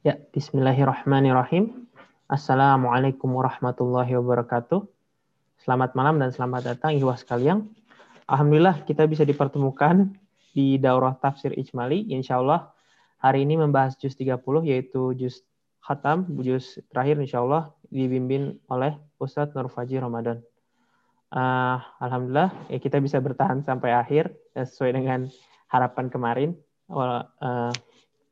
Ya, bismillahirrahmanirrahim. Assalamualaikum warahmatullahi wabarakatuh. Selamat malam dan selamat datang Ikhwah sekalian. Alhamdulillah kita bisa dipertemukan di daurah tafsir Ijmali. Insya Allah hari ini membahas juz 30 yaitu juz khatam, juz terakhir insya Allah dibimbing oleh Ustadz Nur Faji Ramadan. Uh, Alhamdulillah ya kita bisa bertahan sampai akhir sesuai dengan harapan kemarin. Uh,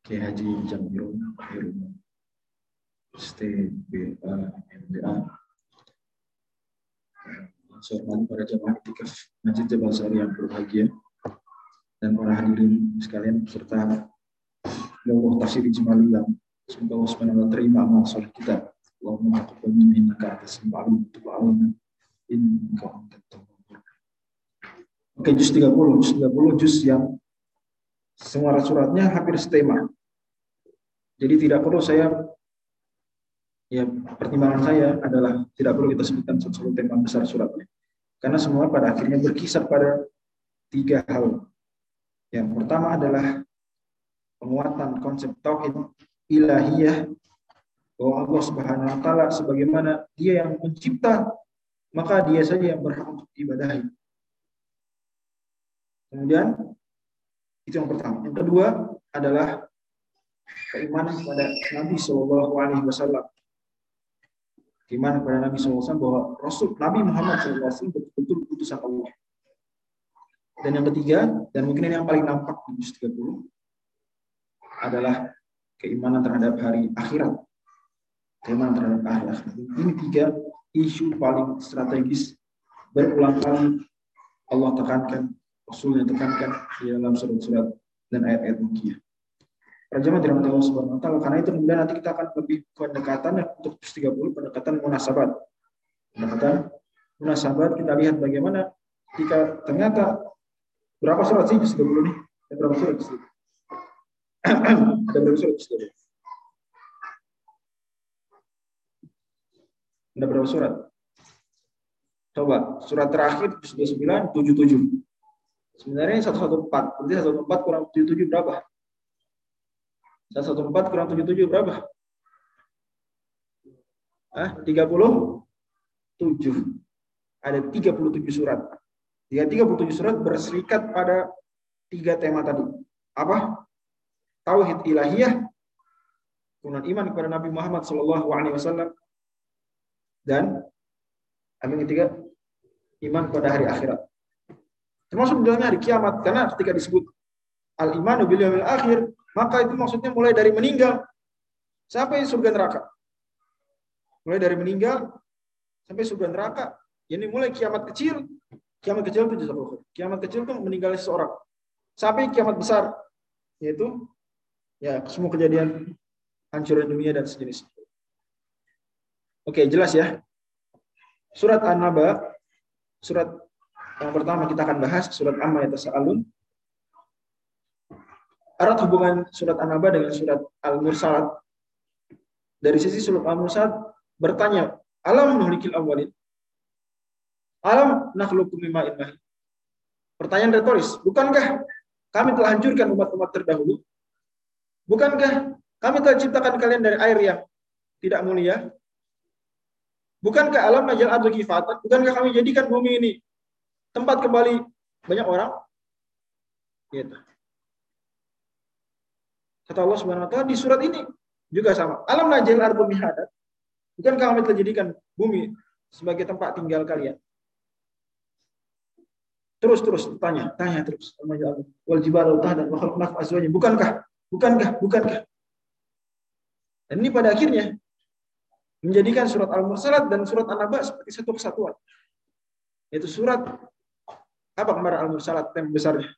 Kiai Haji Jamil Khairul STBA MBA Selamat para jemaah itikaf Masjid Jabal Sari yang berbahagia. Dan para hadirin sekalian serta Allah tafsir Ijmali yang semoga Allah wa terima amal soleh kita. Allahumma taqabbal minna innaka antas samiul alim. Innaka antat tawwabur. Oke, juz 30, juz 30 juz yang semua suratnya hampir setema. Jadi tidak perlu saya ya pertimbangan saya adalah tidak perlu kita sebutkan satu tema besar suratnya. Karena semua pada akhirnya berkisar pada tiga hal. Yang pertama adalah penguatan konsep tauhid ilahiyah bahwa Allah Subhanahu wa taala sebagaimana Dia yang mencipta maka Dia saja yang berhak untuk diibadahi. Kemudian itu yang pertama. Yang kedua adalah keimanan kepada Nabi Shallallahu Alaihi Wasallam. Keimanan kepada Nabi SAW bahwa Rasul Nabi Muhammad SAW betul-betul utusan Allah. Dan yang ketiga, dan mungkin ini yang paling nampak di juz 30, adalah keimanan terhadap hari akhirat. Keimanan terhadap hari akhirat. Ini tiga isu paling strategis berulang kali Allah tekankan Rasul yang tekankan di dalam surat-surat dan ayat-ayat Makiyah. Para jemaah dirahmati Allah Subhanahu wa taala. Karena itu kemudian nanti kita akan lebih pendekatan untuk 30 pendekatan munasabat. Pendekatan munasabat kita lihat bagaimana jika ternyata berapa surat sih 30 ini? Ada berapa surat di Ada berapa surat di Ada berapa surat? Coba, surat terakhir 99, 77. Sebenarnya 114. Berarti 114 kurang 77 berapa? 114 kurang 77 berapa? Ah, 37. Ada 37 surat. Tiga 37 surat berserikat pada tiga tema tadi. Apa? Tauhid ilahiyah, kemudian iman kepada Nabi Muhammad Wasallam, dan yang ketiga iman pada hari akhirat. Termasuk dalamnya hari kiamat. Karena ketika disebut al-imanu bil yaumil akhir, maka itu maksudnya mulai dari meninggal sampai surga neraka. Mulai dari meninggal sampai surga neraka. Ini mulai kiamat kecil. Kiamat kecil itu jazakallahu Kiamat kecil itu meninggal seseorang. Sampai kiamat besar yaitu ya semua kejadian hancuran dunia dan sejenis. Oke, jelas ya. Surat An-Naba, surat yang pertama kita akan bahas surat Amma Yatasa'alun. Erat hubungan surat An-Naba dengan surat Al-Mursalat. Dari sisi surat Al-Mursalat bertanya, Alam nuhlikil awalin? Alam nakhluqu mimma mahin? Pertanyaan retoris, bukankah kami telah hancurkan umat-umat terdahulu? Bukankah kami telah ciptakan kalian dari air yang tidak mulia? Bukankah alam najal ardu kifatan? Bukankah kami jadikan bumi ini tempat kembali banyak orang? Gitu. Kata Allah Subhanahu wa taala di surat ini juga sama. Alam najil ardu mihadat. Bukankah kami telah jadikan bumi sebagai tempat tinggal kalian? Terus terus tanya, tanya terus. Wal jibal dan wa khalaqna azwajin. Bukankah? Bukankah? Bukankah? Dan ini pada akhirnya menjadikan surat Al-Mursalat dan surat An-Naba seperti satu kesatuan. Yaitu surat apa kemarin al-mursalat tema besarnya?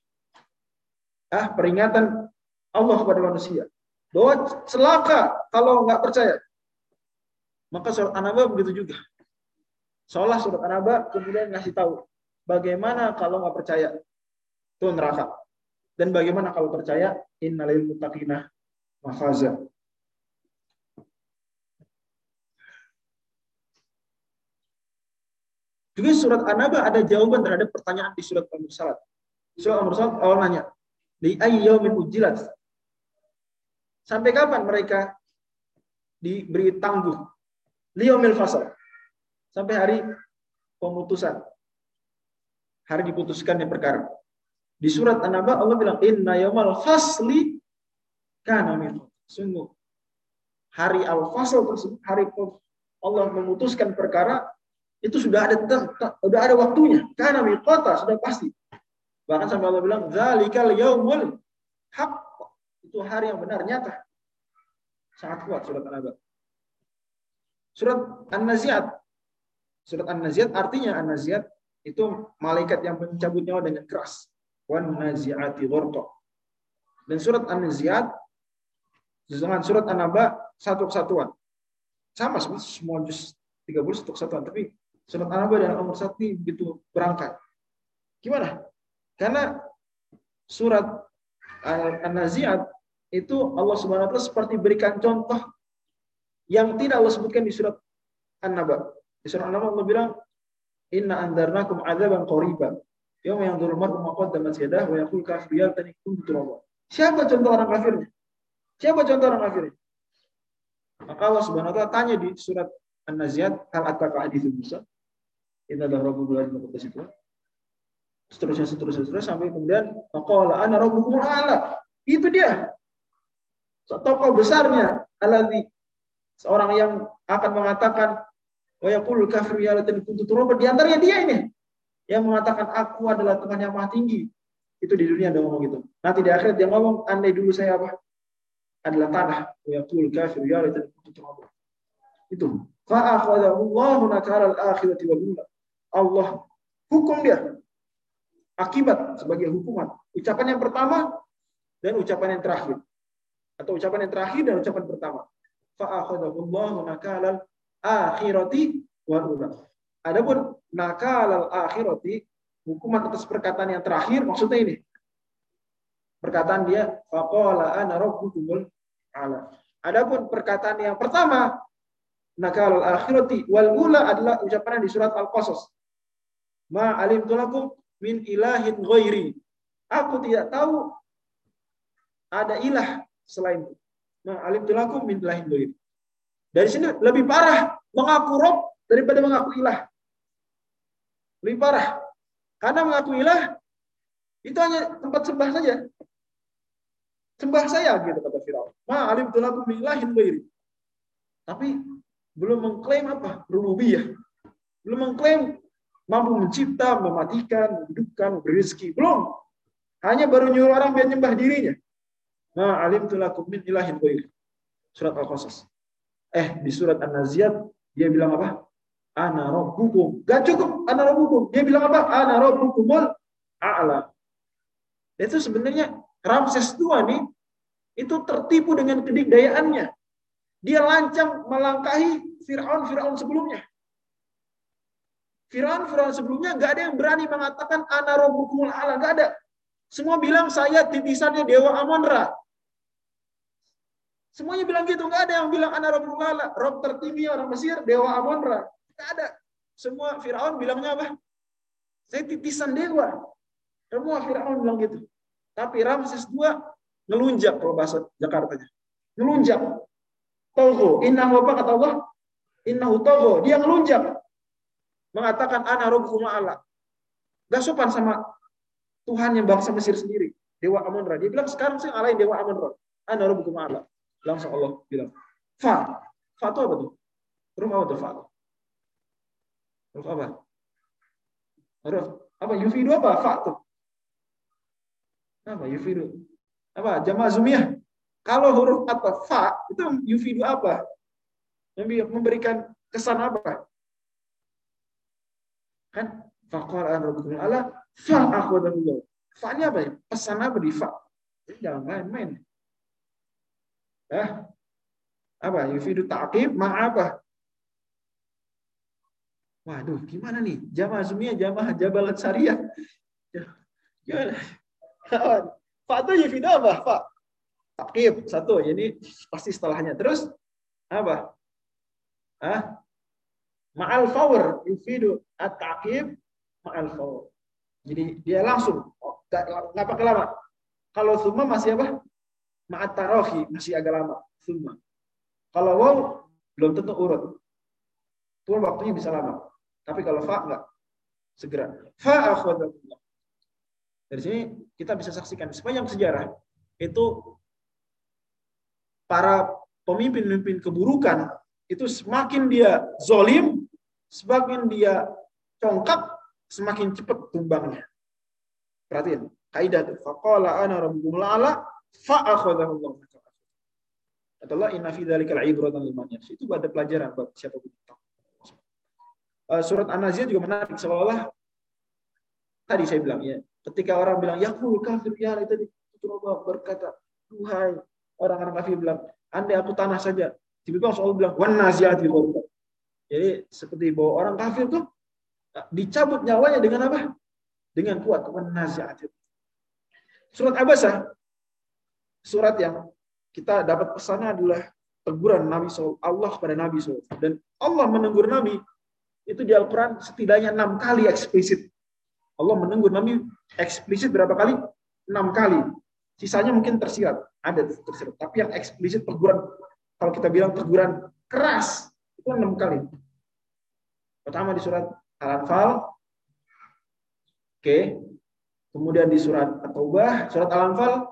Ah, peringatan Allah kepada manusia. Bahwa celaka kalau nggak percaya. Maka surat An-Naba begitu juga. Seolah surat An-Naba kemudian ngasih tahu bagaimana kalau nggak percaya itu neraka. Dan bagaimana kalau percaya innalil muttaqina mafaza. Juga surat An-Naba ada jawaban terhadap pertanyaan di surat Al-Mursalat. Surat Al-Mursalat awal nanya, "Li ayyamin ujilat?" Sampai kapan mereka diberi tangguh? Liyaumil fasal. Sampai hari pemutusan. Hari diputuskannya perkara. Di surat An-Naba Allah bilang, "Inna yaumal fasli kana Sungguh hari al-fasl tersebut, hari Allah memutuskan perkara itu sudah ada sudah ada waktunya. Karena miqata sudah pasti. Bahkan sampai Allah bilang, "Dzalikal yaumul haq." Itu hari yang benar nyata. Sangat kuat surat An-Naba. Surat An-Naziat. Surat An-Naziat artinya An-Naziat itu malaikat yang mencabut nyawa dengan keras. Wan naziati ghurqa. Dan surat An-Naziat dengan surat An-Naba satu kesatuan. Sama semua juz 30 satu kesatuan, tapi surat An-Naba dan Al-Mursat ini begitu berangkat. Gimana? Karena surat An-Naziat itu Allah Subhanahu wa taala seperti berikan contoh yang tidak Allah sebutkan di surat An-Naba. Di surat An-Naba Allah bilang inna andarnakum adzaban qariba yauma yanzuru mar'u ma qaddamat yadahu wa yaqul kafir ya tani kuntu turaba. Siapa contoh orang kafirnya? Siapa contoh orang kafirnya? Maka Allah Subhanahu wa taala tanya di surat An-Naziat hal ataka haditsul Musa Inna dah Rabbul Alamin kata situ. Seterusnya, seterusnya, seterusnya sampai kemudian maqala ana rabbukum ala. Itu dia. Tokoh besarnya alladzi seorang yang akan mengatakan wa yaqulu kafir ya latin kuntu turaba di antaranya dia ini yang mengatakan aku adalah Tuhan yang maha tinggi. Itu di dunia ada ngomong gitu. Nanti di akhirat dia ngomong andai dulu saya apa? Adalah tanah. Wa yaqulu kafir ya latin. Itu. Fa akhadahu Allahu nakara al-akhirati wal. Allah hukum dia. Akibat sebagai hukuman. Ucapan yang pertama dan ucapan yang terakhir. Atau ucapan yang terakhir dan ucapan pertama. Fa'akhadahullahu nakalal akhirati wal ula. Adapun nakalal akhirati, hukuman atas perkataan yang terakhir, maksudnya ini. Perkataan dia, faqala ana rabbukumul ala. Adapun perkataan yang pertama, nakalal akhirati wal ula adalah ucapan di surat Al-Qasas ma alim lakum min ilahin ghairi. Aku tidak tahu ada ilah selain itu. Ma alim lakum min ilahin ghairi. Dari sini lebih parah mengaku Rob daripada mengaku ilah. Lebih parah. Karena mengaku ilah itu hanya tempat sembah saja. Sembah saya gitu kata Firaun. Ma alim lakum min ilahin ghairi. Tapi belum mengklaim apa? Rububiyah. Belum mengklaim mampu mencipta, mematikan, menghidupkan, memberi rezeki. Belum. Hanya baru nyuruh orang biar nyembah dirinya. Nah, alim tulakum min ilahin ghairi. Surat Al-Qasas. Eh, di surat An-Naziat dia bilang apa? Ana rabbukum. Gak cukup ana rabbukum. Dia bilang apa? Ana rabbukumul a'la. Itu sebenarnya Ramses II nih itu tertipu dengan kedikdayaannya. Dia lancang melangkahi. Firaun Firaun sebelumnya nggak ada yang berani mengatakan ana rabbukumul ala, nggak ada. Semua bilang saya titisannya dewa Amon-Ra. Semuanya bilang gitu, nggak ada yang bilang ana rabbukumul ala, rob tertinggi orang Mesir dewa Amon-Ra. Nggak ada. Semua Firaun bilangnya apa? Saya titisan dewa. Semua Firaun bilang gitu. Tapi Ramses II ngelunjak kalau bahasa Jakartanya. Ngelunjak. Togo. Innahu apa kata Allah? Innahu togo. Dia ngelunjak mengatakan ana rabbukum ala. Gak sopan sama Tuhan yang bangsa Mesir sendiri, Dewa Amun-Ra. Dia bilang sekarang saya ngalahin Dewa Amun-Ra. Ana rabbukum ala. Langsung Allah bilang, "Fa." Fa itu apa tuh? Huruf apa tuh fa? Huruf apa? Huruf apa? Yufidu apa? Fa tuh. Apa yufidu? Apa? Jamaah zumiyah. Kalau huruf apa? Fa itu yufidu apa? Memberikan kesan apa? Kan faqala an rabbukum ala fa akhadahu Fa ini apa ya? Pesan apa di fa? Jadi jangan main-main. Eh, apa? Yufidu ta'qib ma apa? Waduh, gimana nih? Jamaah Sumiyah, jamaah Jabal Syariah. Gimana? Fa itu yufidu apa? Fa. Ta'qib satu. Jadi pasti setelahnya. Terus apa? Ah, ma'al fawr yufidu at-ta'qib ma'al fawr. Jadi dia langsung nggak pakai lama. Kalau summa masih apa? Ma'at tarohi masih agak lama. Summa. Kalau wow belum tentu urut. Itu waktunya bisa lama. Tapi kalau fa enggak. Segera. Fa akhwadahullah. Dari sini kita bisa saksikan sepanjang sejarah itu para pemimpin-pemimpin keburukan itu semakin dia zolim, semakin dia congkak, semakin cepat tumbangnya. Perhatiin, kaidah itu. Faqala ana rabbukum la'ala fa'akhadahu Allah. Kata Allah, inna fi dzalikal ibratan liman. Itu ada pelajaran buat siapa pun. Uh, surat An-Naziyah juga menarik seolah-olah tadi saya bilang ya, ketika orang bilang yakul kafir ya itu berkata, "Duhai orang-orang kafir bilang, andai aku tanah saja." Tiba-tiba Allah bilang, "Wan naziati Jadi seperti bahwa orang kafir tuh dicabut nyawanya dengan apa? Dengan kuat. Surat Abasa, surat yang kita dapat pesannya adalah teguran Nabi SAW, Allah kepada Nabi SAW. Dan Allah menegur Nabi itu di Al-Quran setidaknya enam kali eksplisit. Allah menegur Nabi eksplisit berapa kali? Enam kali. Sisanya mungkin tersirat. Ada tersirat. Tapi yang eksplisit teguran, kalau kita bilang teguran keras, itu enam kali. Pertama di surat Al-Anfal. Oke. Kemudian di surat At-Taubah, surat Al-Anfal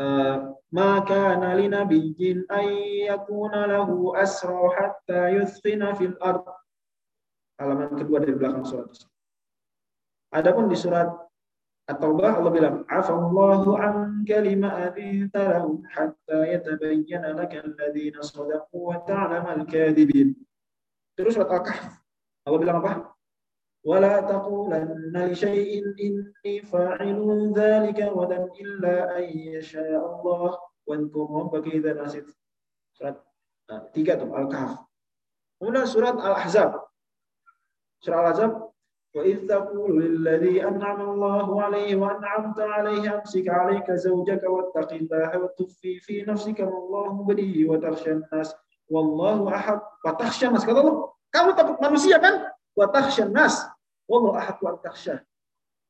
eh, maka nali nabiyyin ayyakuna lahu asra hatta fil ard. Halaman kedua dari belakang surat. Adapun di surat At-Taubah Allah bilang, "Afallahu an kalima adhinta lahum hatta yatabayyana laka alladhina sadaqu wa ta'lama al-kadhibin." Terus surat Al-Kahf Allah bilang apa? Li syai'in inni fa'ilun dzalika wadan illa ay yasha Allah wa ankum rabbaka idza nasit. Surat nah, tiga tuh Al-Kahf. Kemudian surat Al-Ahzab. Surat Al-Ahzab وإذ تقول للذي أنعم الله عليه وأنعمت عليه أمسك عليك زوجك واتق الله وتخفي في نفسك ما الله مبديه وتخشى الناس والله أحد وتخشى الناس kata Allah kamu takut manusia kan? Wa takhsyan nas. Wallahu ahad wa takhsya.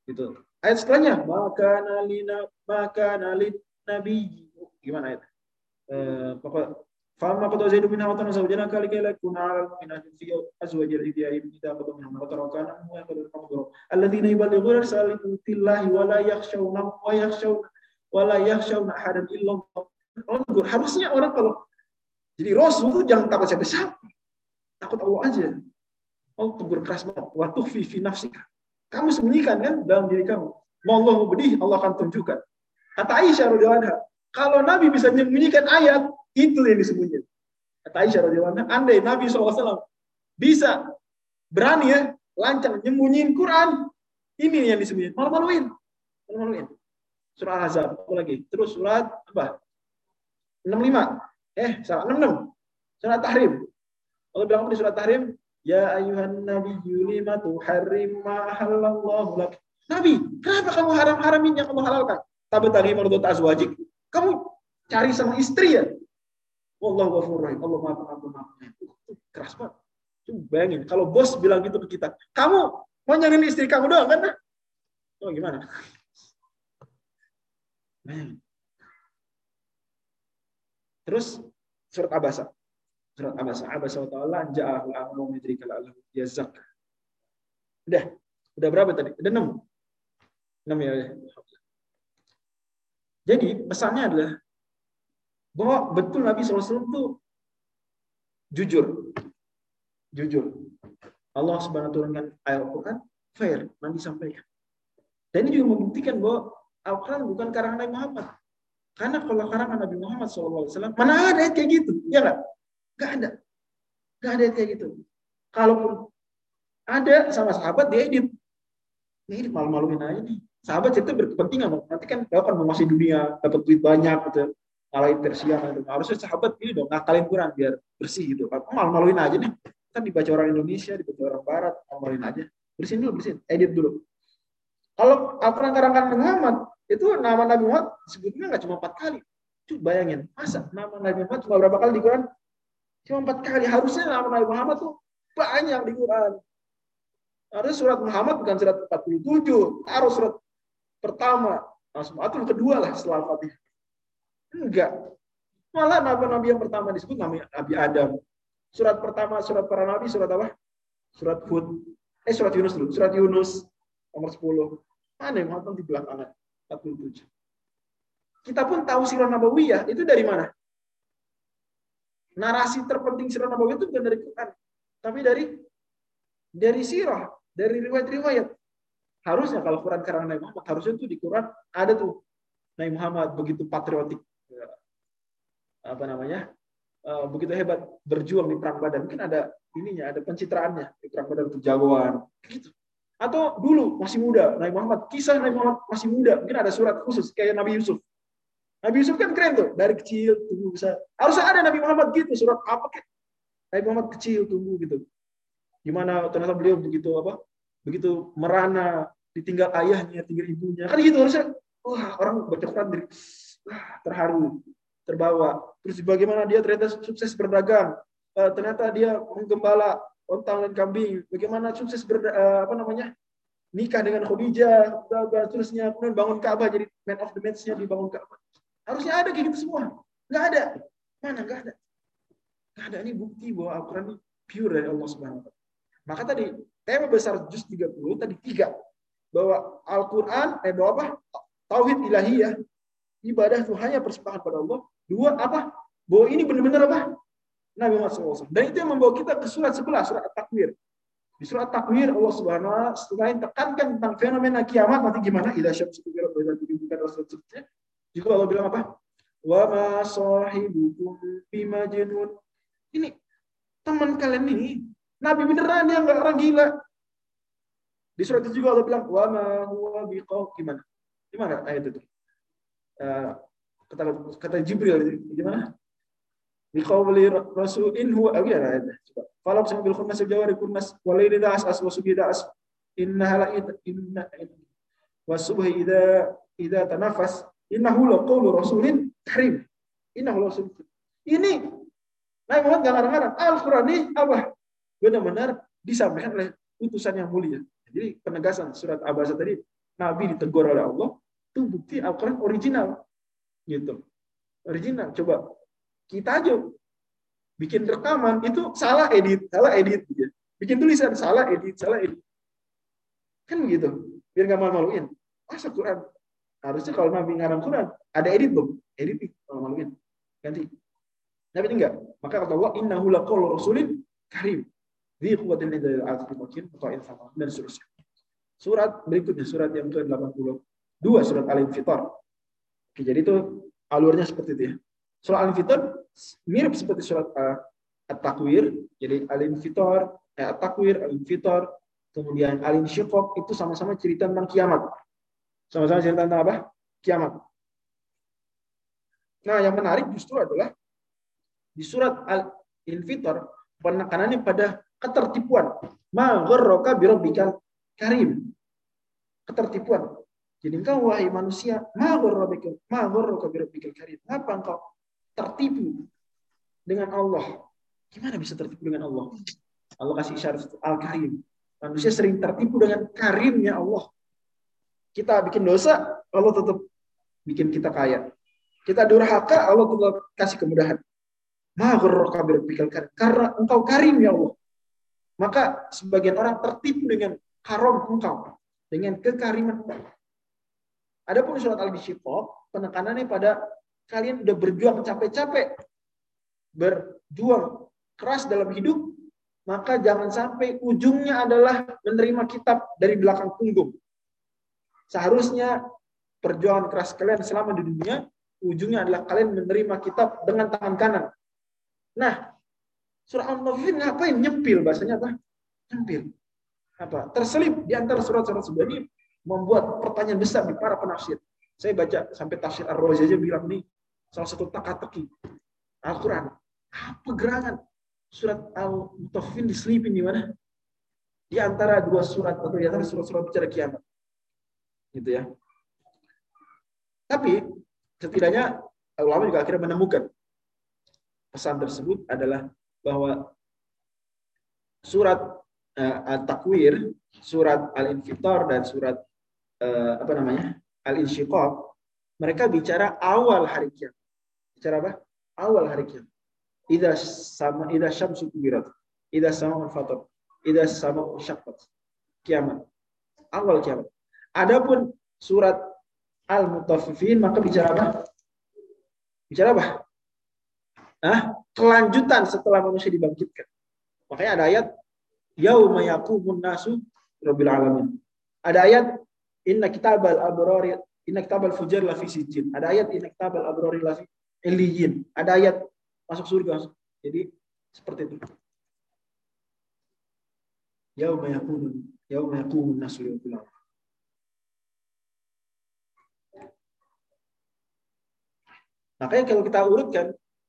Gitu. Ayat setelahnya, maka nalina maka nalin nabi. Gimana ayat? Eh, pokok فأما قد زيد منها وطن زوجنا كذلك يكون على المؤمنات في أزواج الإديائهم إذا قضوا منهم وترى كان الذين يبلغون رسالة الله ولا يخشون ويخشون ولا يخشون أحدا إلا الله. Harusnya orang kalau jadi Rasul itu jangan takut siapa-siapa. Takut Allah aja. Allah tegur keras banget. Waktu fi nafsika. Kamu sembunyikan kan dalam diri kamu. Mau Allah bedih, Allah akan tunjukkan. Kata Aisyah radhiyallahu kalau Nabi bisa menyembunyikan ayat, itu yang disembunyikan. Kata Aisyah radhiyallahu andai Nabi SAW bisa berani ya, lancang nyembunyiin Quran, ini yang disembunyikan. Malu-maluin. Malu-maluin. Surah Al-Ahzab, apa lagi? Terus surat apa? 65. Eh, salah 66. Surat Tahrim. Allah bilang di surat Tahrim, Ya ayuhan nabi lima tuharrim ma halallahu. Nabi, kenapa kamu haram-haramin yang kamu halalkan? Tabtaghi mardot azwajik. Kamu cari sama istri ya? Wallahu ghafurur rahim. Allah Maha Pengampun Maha Keras banget. Coba bayangin kalau bos bilang gitu ke kita, kamu mau nyariin istri kamu doang kan? Oh gimana? Terus surat Abasa surat Abasa Abasa wa ta'ala ja'ahul amru midrika la'allahu yazak. Udah, udah berapa tadi? Udah 6. 6 ya. Jadi pesannya adalah bahwa betul Nabi SAW itu jujur. Jujur. Allah subhanahu turunkan ayat Al-Quran, fair, Nabi sampaikan. Dan ini juga membuktikan bahwa Al-Quran bukan karangan Nabi Muhammad. Karena kalau karangan Nabi Muhammad SAW, mana ada kayak gitu, ya nggak? Gak ada. Gak ada kayak gitu. Kalaupun ada sama sahabat dia edit. Edit malu-maluin aja nih. Sahabat itu berkepentingan. Nanti kan dia akan menguasai dunia, dapat duit banyak gitu. Ngalahin Persia gitu. harusnya sahabat ini dong ngakalin Quran biar bersih gitu. Malu-maluin aja nih. Kan dibaca orang Indonesia dibaca orang Barat malu-maluin aja. Bersihin dulu bersihin. Edit dulu. Kalau Al-Quran karangan Muhammad itu nama Nabi Muhammad sebetulnya nggak cuma empat kali. Coba bayangin masa nama Nabi Muhammad cuma berapa kali di Quran? Cuma empat kali. Harusnya nama Nabi Muhammad tuh banyak di Quran. Harus surat Muhammad bukan surat 47 harus surat pertama. Langsung atau kedua lah setelah Fatihah Enggak. Malah nabi-nabi yang pertama disebut namanya Nabi Adam. Surat pertama, surat para nabi, surat apa? Surat Hud. Eh, surat Yunus dulu. Surat Yunus, nomor 10. Mana yang nonton di belakangan? 47. Kita pun tahu sirah nabawiyah, itu dari mana? Narasi terpenting sirah nabawiyah itu bukan dari Quran. Tapi dari dari sirah, dari riwayat-riwayat. Harusnya kalau Quran karangan Nabi Muhammad, harusnya itu di Quran ada tuh Nabi Muhammad begitu patriotik apa namanya uh, begitu hebat berjuang di perang Badar mungkin ada ininya ada pencitraannya di perang Badar itu jagoan gitu. Atau dulu masih muda Nabi Muhammad kisah Nabi Muhammad masih muda mungkin ada surat khusus kayak Nabi Yusuf. Nabi Yusuf kan keren tuh dari kecil tumbuh besar. Harusnya ada Nabi Muhammad gitu surat apa kayak Nabi Muhammad kecil tumbuh gitu. Gimana ternyata beliau begitu apa begitu merana ditinggal ayahnya tinggal ibunya. Kan gitu harusnya. Wah orang baca terharu terbawa. Terus bagaimana dia ternyata sukses berdagang, uh, ternyata dia menggembala ontang dan kambing, bagaimana sukses ber, uh, apa namanya nikah dengan Khadijah, terusnya kemudian bangun Ka'bah jadi man of the match-nya dibangun Ka'bah. Harusnya ada kayak gitu semua. Nggak ada. Mana nggak ada. Nggak ada. Ini bukti bahwa Al-Quran ini pure dari Allah Subhanahu wa Maka tadi tema besar juz 30 tadi tiga bahwa Al-Quran eh bahwa apa? Tauhid ilahiyah ibadah itu hanya persembahan pada Allah Dua apa? Bahwa ini benar-benar apa? Nabi Muhammad SAW. Dan itu yang membawa kita ke surat sebelah, surat At-Takwir. Di surat Takwir Allah Subhanahu wa taala tekankan tentang fenomena kiamat nanti gimana? Ila syamsu kubirat wa bukan rasul seterusnya. Juga Allah bilang apa? Wa ma sahibukum bimajnun. Ini teman kalian ini nabi beneran yang enggak orang gila. Di surat itu juga Allah bilang wa ma huwa biqaw gimana? Gimana ayat itu? Uh, kata kata Jibril gimana? Di qawli rasulin huwa awi ya coba. Falam sama bil khunnas jawari kunnas walaili das as wa subhi das inna hala inna wa subhi idza idza tanafas innahu la qawlu rasulin karim. Innahu rasul. Ini Nabi Muhammad gak ngarang-ngarang. Al-Quran ini apa? Benar-benar disampaikan oleh utusan yang mulia. Jadi penegasan surat Abasa tadi, Nabi ditegur oleh Allah, itu bukti Al-Quran original gitu. Original coba. Kita aja bikin rekaman itu salah edit salah edit gitu. bikin tulisan salah edit salah edit. Kan begitu biar nggak malu-maluin. Masa Quran. Harusnya kalau nabi ngarang Quran ada edit belum edit kalau maluin. Ganti. Tapi enggak maka kata Allah innahu laqaul rasulin karim. Di quwwatin inda al-makin dan seterusnya. Surat berikutnya surat yang ke-82 surat Al-Infitar Oke, jadi itu alurnya seperti itu ya. Surah Al-Infitar mirip seperti surat uh, At-Takwir. Jadi Al-Infitar, eh, At-Takwir, Al-Infitar, kemudian Al-Insyiqaq itu sama-sama cerita tentang kiamat. Sama-sama cerita tentang apa? Kiamat. Nah, yang menarik justru adalah di surat Al-Infitar penekanannya pada ketertipuan. Ma gharraka birabbikal karim. Ketertipuan. Jadi engkau wahai manusia, karim. Kenapa engkau tertipu dengan Allah? Gimana bisa tertipu dengan Allah? Allah kasih isyarat al-karim. Manusia sering tertipu dengan karimnya Allah. Kita bikin dosa, Allah tetap bikin kita kaya. Kita durhaka, Allah tetap kasih kemudahan. Karim. Karena engkau karim ya Allah. Maka sebagian orang tertipu dengan karom engkau. Dengan kekariman Adapun surat Al-Insyiqaq penekanannya pada kalian udah berjuang capek-capek, berjuang keras dalam hidup, maka jangan sampai ujungnya adalah menerima kitab dari belakang punggung. Seharusnya perjuangan keras kalian selama di dunia, ujungnya adalah kalian menerima kitab dengan tangan kanan. Nah, surah Al-Mu'min ngapain? Nyempil, bahasanya apa? Nyempil. Apa? Terselip di antara surat-surat sebelumnya membuat pertanyaan besar di para penafsir. Saya baca sampai tafsir Ar-Razi aja bilang nih, salah satu teka-teki Al-Quran. Apa gerangan? Surat Al-Mutaffin diselipin di mana? Di antara dua surat atau di antara surat-surat bicara kiamat. Gitu ya. Tapi setidaknya ulama juga akhirnya menemukan pesan tersebut adalah bahwa surat uh, At-Takwir, surat Al-Infitar dan surat uh, apa namanya? Al-Insyiqaq, mereka bicara awal hari kiamat. Bicara apa? Awal hari kiamat. Idza sama idza syamsu kubirat. Idza sama fatar. Idza sama syaqqat. Kiamat. Awal kiamat. Adapun surat Al-Mutaffifin maka bicara apa? Bicara apa? Nah, kelanjutan setelah manusia dibangkitkan. Makanya ada ayat yauma yaqumun nasu rabbil alamin. Ada ayat inna kitabal abrari inna kitabal fujar la fi sijin. Ada ayat inna kitabal abrari la fi illiyin. Ada ayat masuk surga. Jadi seperti itu. Yauma yaqumun yauma yaqumun nasu alamin. Makanya kalau kita urutkan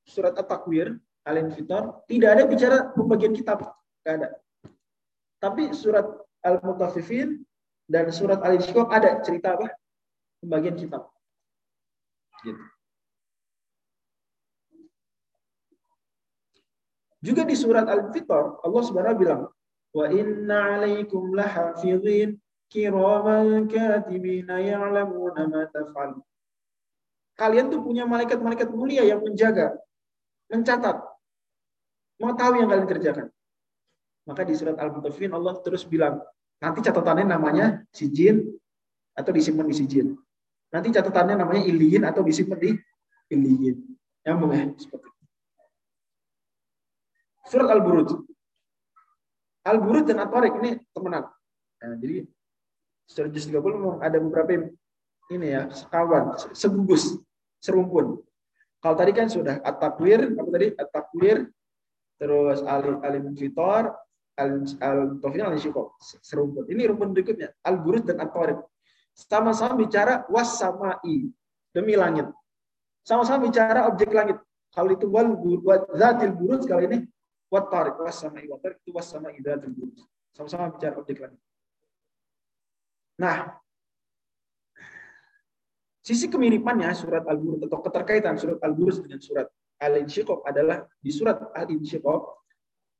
surat At-Takwir, Al-Infitar, tidak ada bicara pembagian kitab. Tidak ada. Tapi surat Al-Mutaffifin dan surat Al-Insyiqaq ada cerita apa? Pembagian kitab. Gitu. Juga di surat Al-Fitar, Allah Subhanahu bilang, "Wa inna 'alaikum lahafizin kiraman katibina ya'lamuna ma taf'alun." Kalian tuh punya malaikat-malaikat mulia yang menjaga, mencatat, mau tahu yang kalian kerjakan. Maka di surat Al-Mutaffifin Allah terus bilang, nanti catatannya namanya sijin atau disimpan di sijin. Nanti catatannya namanya iliyin atau disimpan di iliyin. Yang ya, seperti itu. Surat Al-Buruj. Al-Buruj dan At-Tariq ini temenan. Nah, jadi secara juz 30 ada beberapa ini ya, sekawan, segugus serumpun. Kalau tadi kan sudah at-takwir, apa tadi? At-takwir, terus alim fitor, al-tofin al serumpun. Ini rumpun berikutnya, al-burud dan at-tariq. Sama-sama bicara was-samai, demi langit. Sama-sama bicara objek langit. Kalau itu wal zatil burud, kali ini wat tariq was-samai wa tariq itu was-samai zatil burud. Sama-sama bicara objek langit. Nah, Sisi kemiripannya surat Al-Burud atau keterkaitan surat Al-Burud dengan surat Al-Insyiqaq adalah di surat Al-Insyiqaq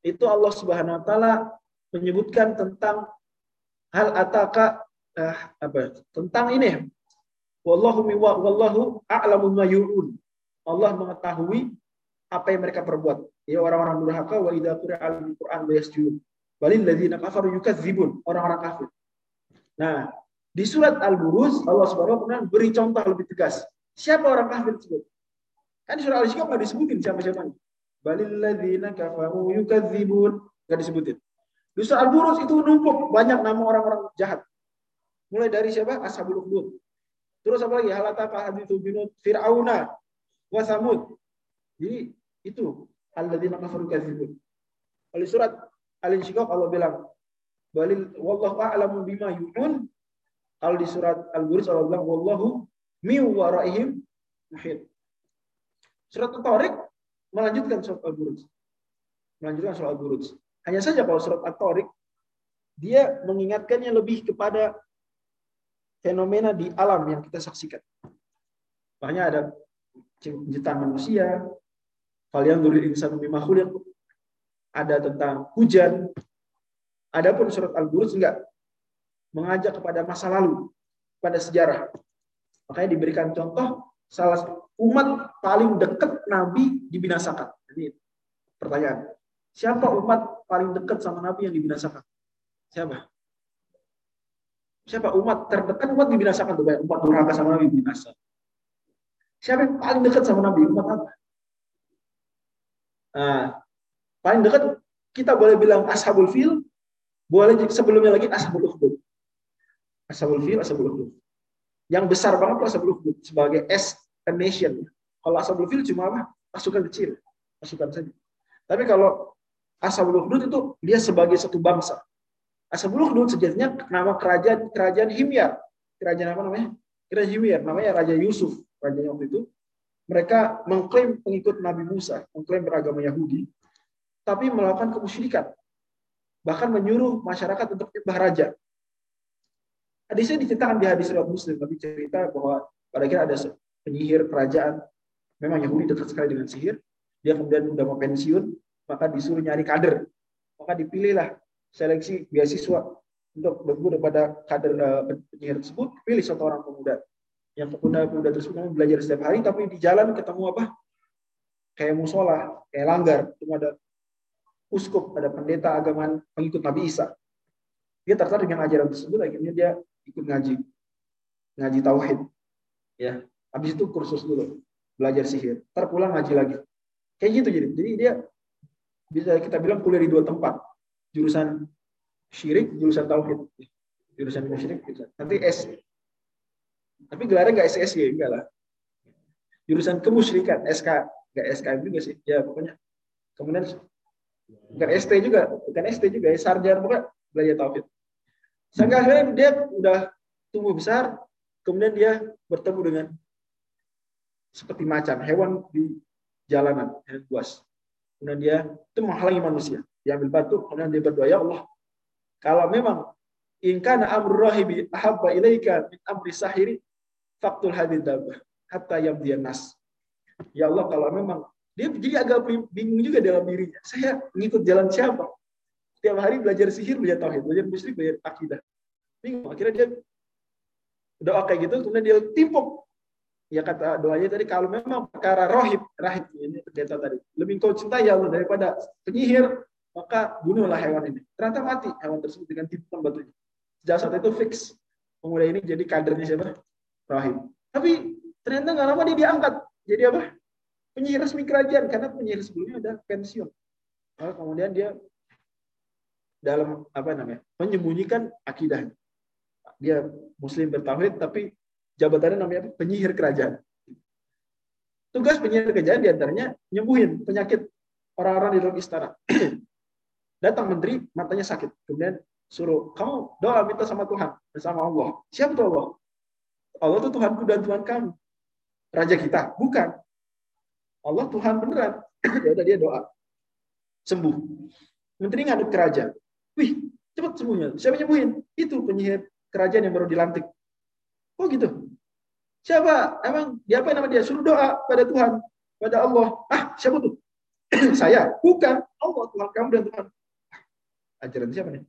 itu Allah Subhanahu wa taala menyebutkan tentang hal ataka eh, apa tentang ini wallahu wallahu a'lamu ma Allah mengetahui apa yang mereka perbuat ya orang-orang durhaka wa idza qira al-Qur'an yasjudun balil ladzina kafaru yukadzibun orang-orang kafir nah di surat Al-Buruz, Allah Subhanahu wa beri contoh lebih tegas. Siapa orang kafir tersebut? Kan di surah Al-Insyiqaq enggak disebutin siapa-siapanya. Balil ladzina kafaru yukadzibun, enggak disebutin. Di surah Al-Buruz itu numpuk banyak nama orang-orang jahat. Mulai dari siapa? Ashabul Ukhdud. Terus apa lagi? Halataka hadithu binut Fir'auna wa Samud. Jadi itu alladzina kafaru yukadzibun. Kalau surat Al-Insyiqaq Allah bilang, Balil wallahu a'lamu bima yu'un kalau di surat Al-Buruj Allah bilang wallahu mi waraihim muhit. Surat At-Tariq melanjutkan surat Al-Buruj. Melanjutkan surat Al-Buruj. Hanya saja kalau surat At-Tariq dia mengingatkannya lebih kepada fenomena di alam yang kita saksikan. Makanya ada ciptaan manusia, kalian dulu insan bima ada tentang hujan. Adapun surat Al-Buruj enggak mengajak kepada masa lalu, pada sejarah. Makanya diberikan contoh salah umat paling dekat Nabi dibinasakan. Ini pertanyaan. Siapa umat paling dekat sama Nabi yang dibinasakan? Siapa? Siapa umat terdekat umat dibinasakan tuh banyak umat durhaka sama Nabi binasa. Siapa yang paling dekat sama Nabi? Umat apa? Nah, paling dekat kita boleh bilang ashabul fil, boleh sebelumnya lagi ashabul ukhdud. Ashabul Fil, Ashabul Ukhdud. Yang besar banget Ashabul Ukhdud sebagai S a nation. Kalau Ashabul Fil cuma apa? Pasukan kecil, pasukan saja. Tapi kalau Ashabul Ukhdud itu dia sebagai satu bangsa. Ashabul Ukhdud sejatinya nama kerajaan kerajaan Himyar. Kerajaan apa namanya? Kerajaan Himyar, namanya Raja Yusuf. Rajanya waktu itu mereka mengklaim pengikut Nabi Musa, mengklaim beragama Yahudi, tapi melakukan kemusyrikan. Bahkan menyuruh masyarakat untuk menyembah raja. Hadisnya diceritakan di hadis riwayat Muslim, tapi cerita bahwa pada akhirnya ada penyihir kerajaan, memang Yahudi dekat sekali dengan sihir, dia kemudian sudah mau pensiun, maka disuruh nyari kader. Maka dipilihlah seleksi beasiswa untuk berguru kepada kader uh, penyihir tersebut, pilih satu orang pemuda. Yang pemuda-pemuda tersebut belajar setiap hari tapi di jalan ketemu apa? Kayak musola kayak langgar. Cuma ada uskup ada pendeta agama pengikut Nabi Isa. Dia tertarik dengan ajaran tersebut akhirnya dia ikut ngaji. Ngaji tauhid. Ya. Habis itu kursus dulu belajar sihir. Terpulang ngaji lagi. Kayak gitu jadi. Jadi dia bisa kita bilang kuliah di dua tempat. Jurusan syirik jurusan tauhid. Jurusan syirik nanti S. Tapi gelarnya nggak SSG, enggak lah. Jurusan kemusyrikan, SK, nggak SKM juga sih. Ya pokoknya. Kemudian bukan ST juga, bukan ST juga, ya sarjana pokoknya belajar tauhid. Sampai akhirnya dia udah tumbuh besar, kemudian dia bertemu dengan seperti macan, hewan di jalanan, hewan buas. Kemudian dia itu menghalangi manusia. Dia ambil batu, kemudian dia berdoa, ya Allah, kalau memang in kana amru rahibi ahabba ilaika min amri sahiri faktul hadid hatta yamdiyan nas. Ya Allah kalau memang dia jadi agak bingung juga dalam dirinya. Saya mengikut jalan siapa? Tiap hari belajar sihir, belajar tauhid, belajar musyrik, belajar akidah. Bingung. Akhirnya dia doa kayak gitu, kemudian dia timpuk. Ya kata doanya tadi kalau memang perkara rohib, rahib ini pendeta tadi, lebih kau cintai ya Allah daripada penyihir, maka bunuhlah hewan ini. Ternyata mati hewan tersebut dengan tipukan batunya. Sejak saat itu fix pemuda ini jadi kadernya siapa? rahim. Tapi ternyata nggak lama dia diangkat jadi apa? Penyihir resmi kerajaan karena penyihir sebelumnya ada pensiun. Lalu kemudian dia dalam apa namanya menyembunyikan akidahnya. Dia Muslim bertauhid tapi jabatannya namanya penyihir kerajaan. Tugas penyihir kerajaan di antaranya nyembuhin penyakit orang-orang di dalam istana. Datang menteri matanya sakit, kemudian suruh kamu doa minta sama Tuhan bersama Allah. Siapa tuh Allah? Allah itu Tuhanku dan Tuhan kamu. Raja kita, bukan. Allah Tuhan beneran. ya dia doa. Sembuh. Menteri ngaduk ke raja. Wih, cepat sembuhnya. Siapa nyembuhin? Itu penyihir kerajaan yang baru dilantik. Oh gitu. Siapa? Emang dia apa nama dia? Suruh doa pada Tuhan, pada Allah. Ah, siapa tuh? Saya. Bukan. Allah Tuhan kamu dan Tuhan. Ajaran siapa nih?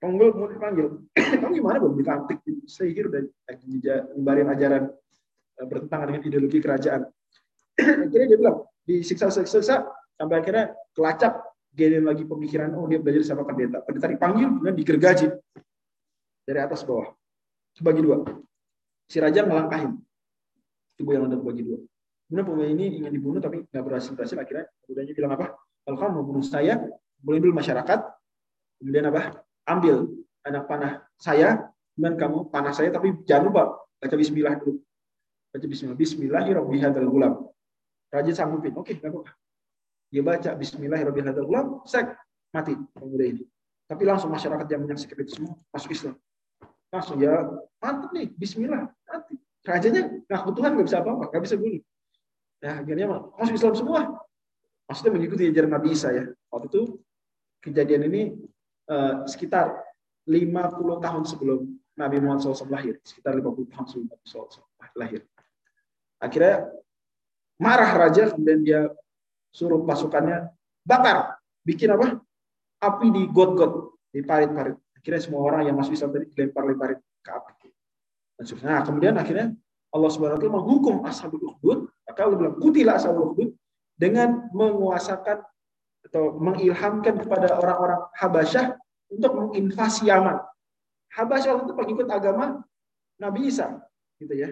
Ponggol mau dipanggil. Kamu gimana belum dilantik? Sehir dan nyebarin ajaran eh, bertentangan dengan ideologi kerajaan. akhirnya dia bilang, disiksa-siksa sampai akhirnya kelacak dia lagi pemikiran oh dia belajar sama pendeta. Pendeta dipanggil kemudian digergaji. Dari atas bawah. Bagi dua. Si raja melangkahin. Tubuh yang ada bagi dua. Kemudian pemain ini ingin dibunuh tapi nggak berhasil berhasil. Akhirnya kemudiannya bilang apa? Kalau kamu mau bunuh saya boleh dulu masyarakat. Kemudian apa? Ambil anak panah saya, kemudian kamu panah saya, tapi jangan lupa baca Bismillah dulu. Baca Bismillah. Bismillahirrahmanirrahim. Raja sanggupin. Oke, nggak apa-apa. Dia baca Bismillahirrahmanirrahim. sek, mati pemuda ini. Tapi langsung masyarakat yang menyaksikan itu semua masuk Islam. Langsung ya mantap nih, Bismillah, mati. Rajanya ngaku Tuhan nggak bisa apa-apa, nggak bisa bunuh. Ya, akhirnya masuk Islam semua. Maksudnya mengikuti ajaran Nabi Isa ya. Waktu itu kejadian ini Eh, sekitar 50 tahun sebelum Nabi Muhammad SAW lahir, sekitar 50 tahun sebelum Nabi SAW lahir. Akhirnya marah raja, kemudian dia suruh pasukannya bakar, bikin apa? Api di got-got, di parit-parit. Akhirnya semua orang yang masuk Islam tadi dilempar-lemparin ke api. Nah, kemudian akhirnya Allah Subhanahu wa menghukum ashabul ukhdud, maka Allah bilang kutilah ashabul ukhdud dengan menguasakan atau mengilhamkan kepada orang-orang Habasyah untuk menginvasi Yaman. Habasyah itu pengikut agama Nabi Isa, gitu ya.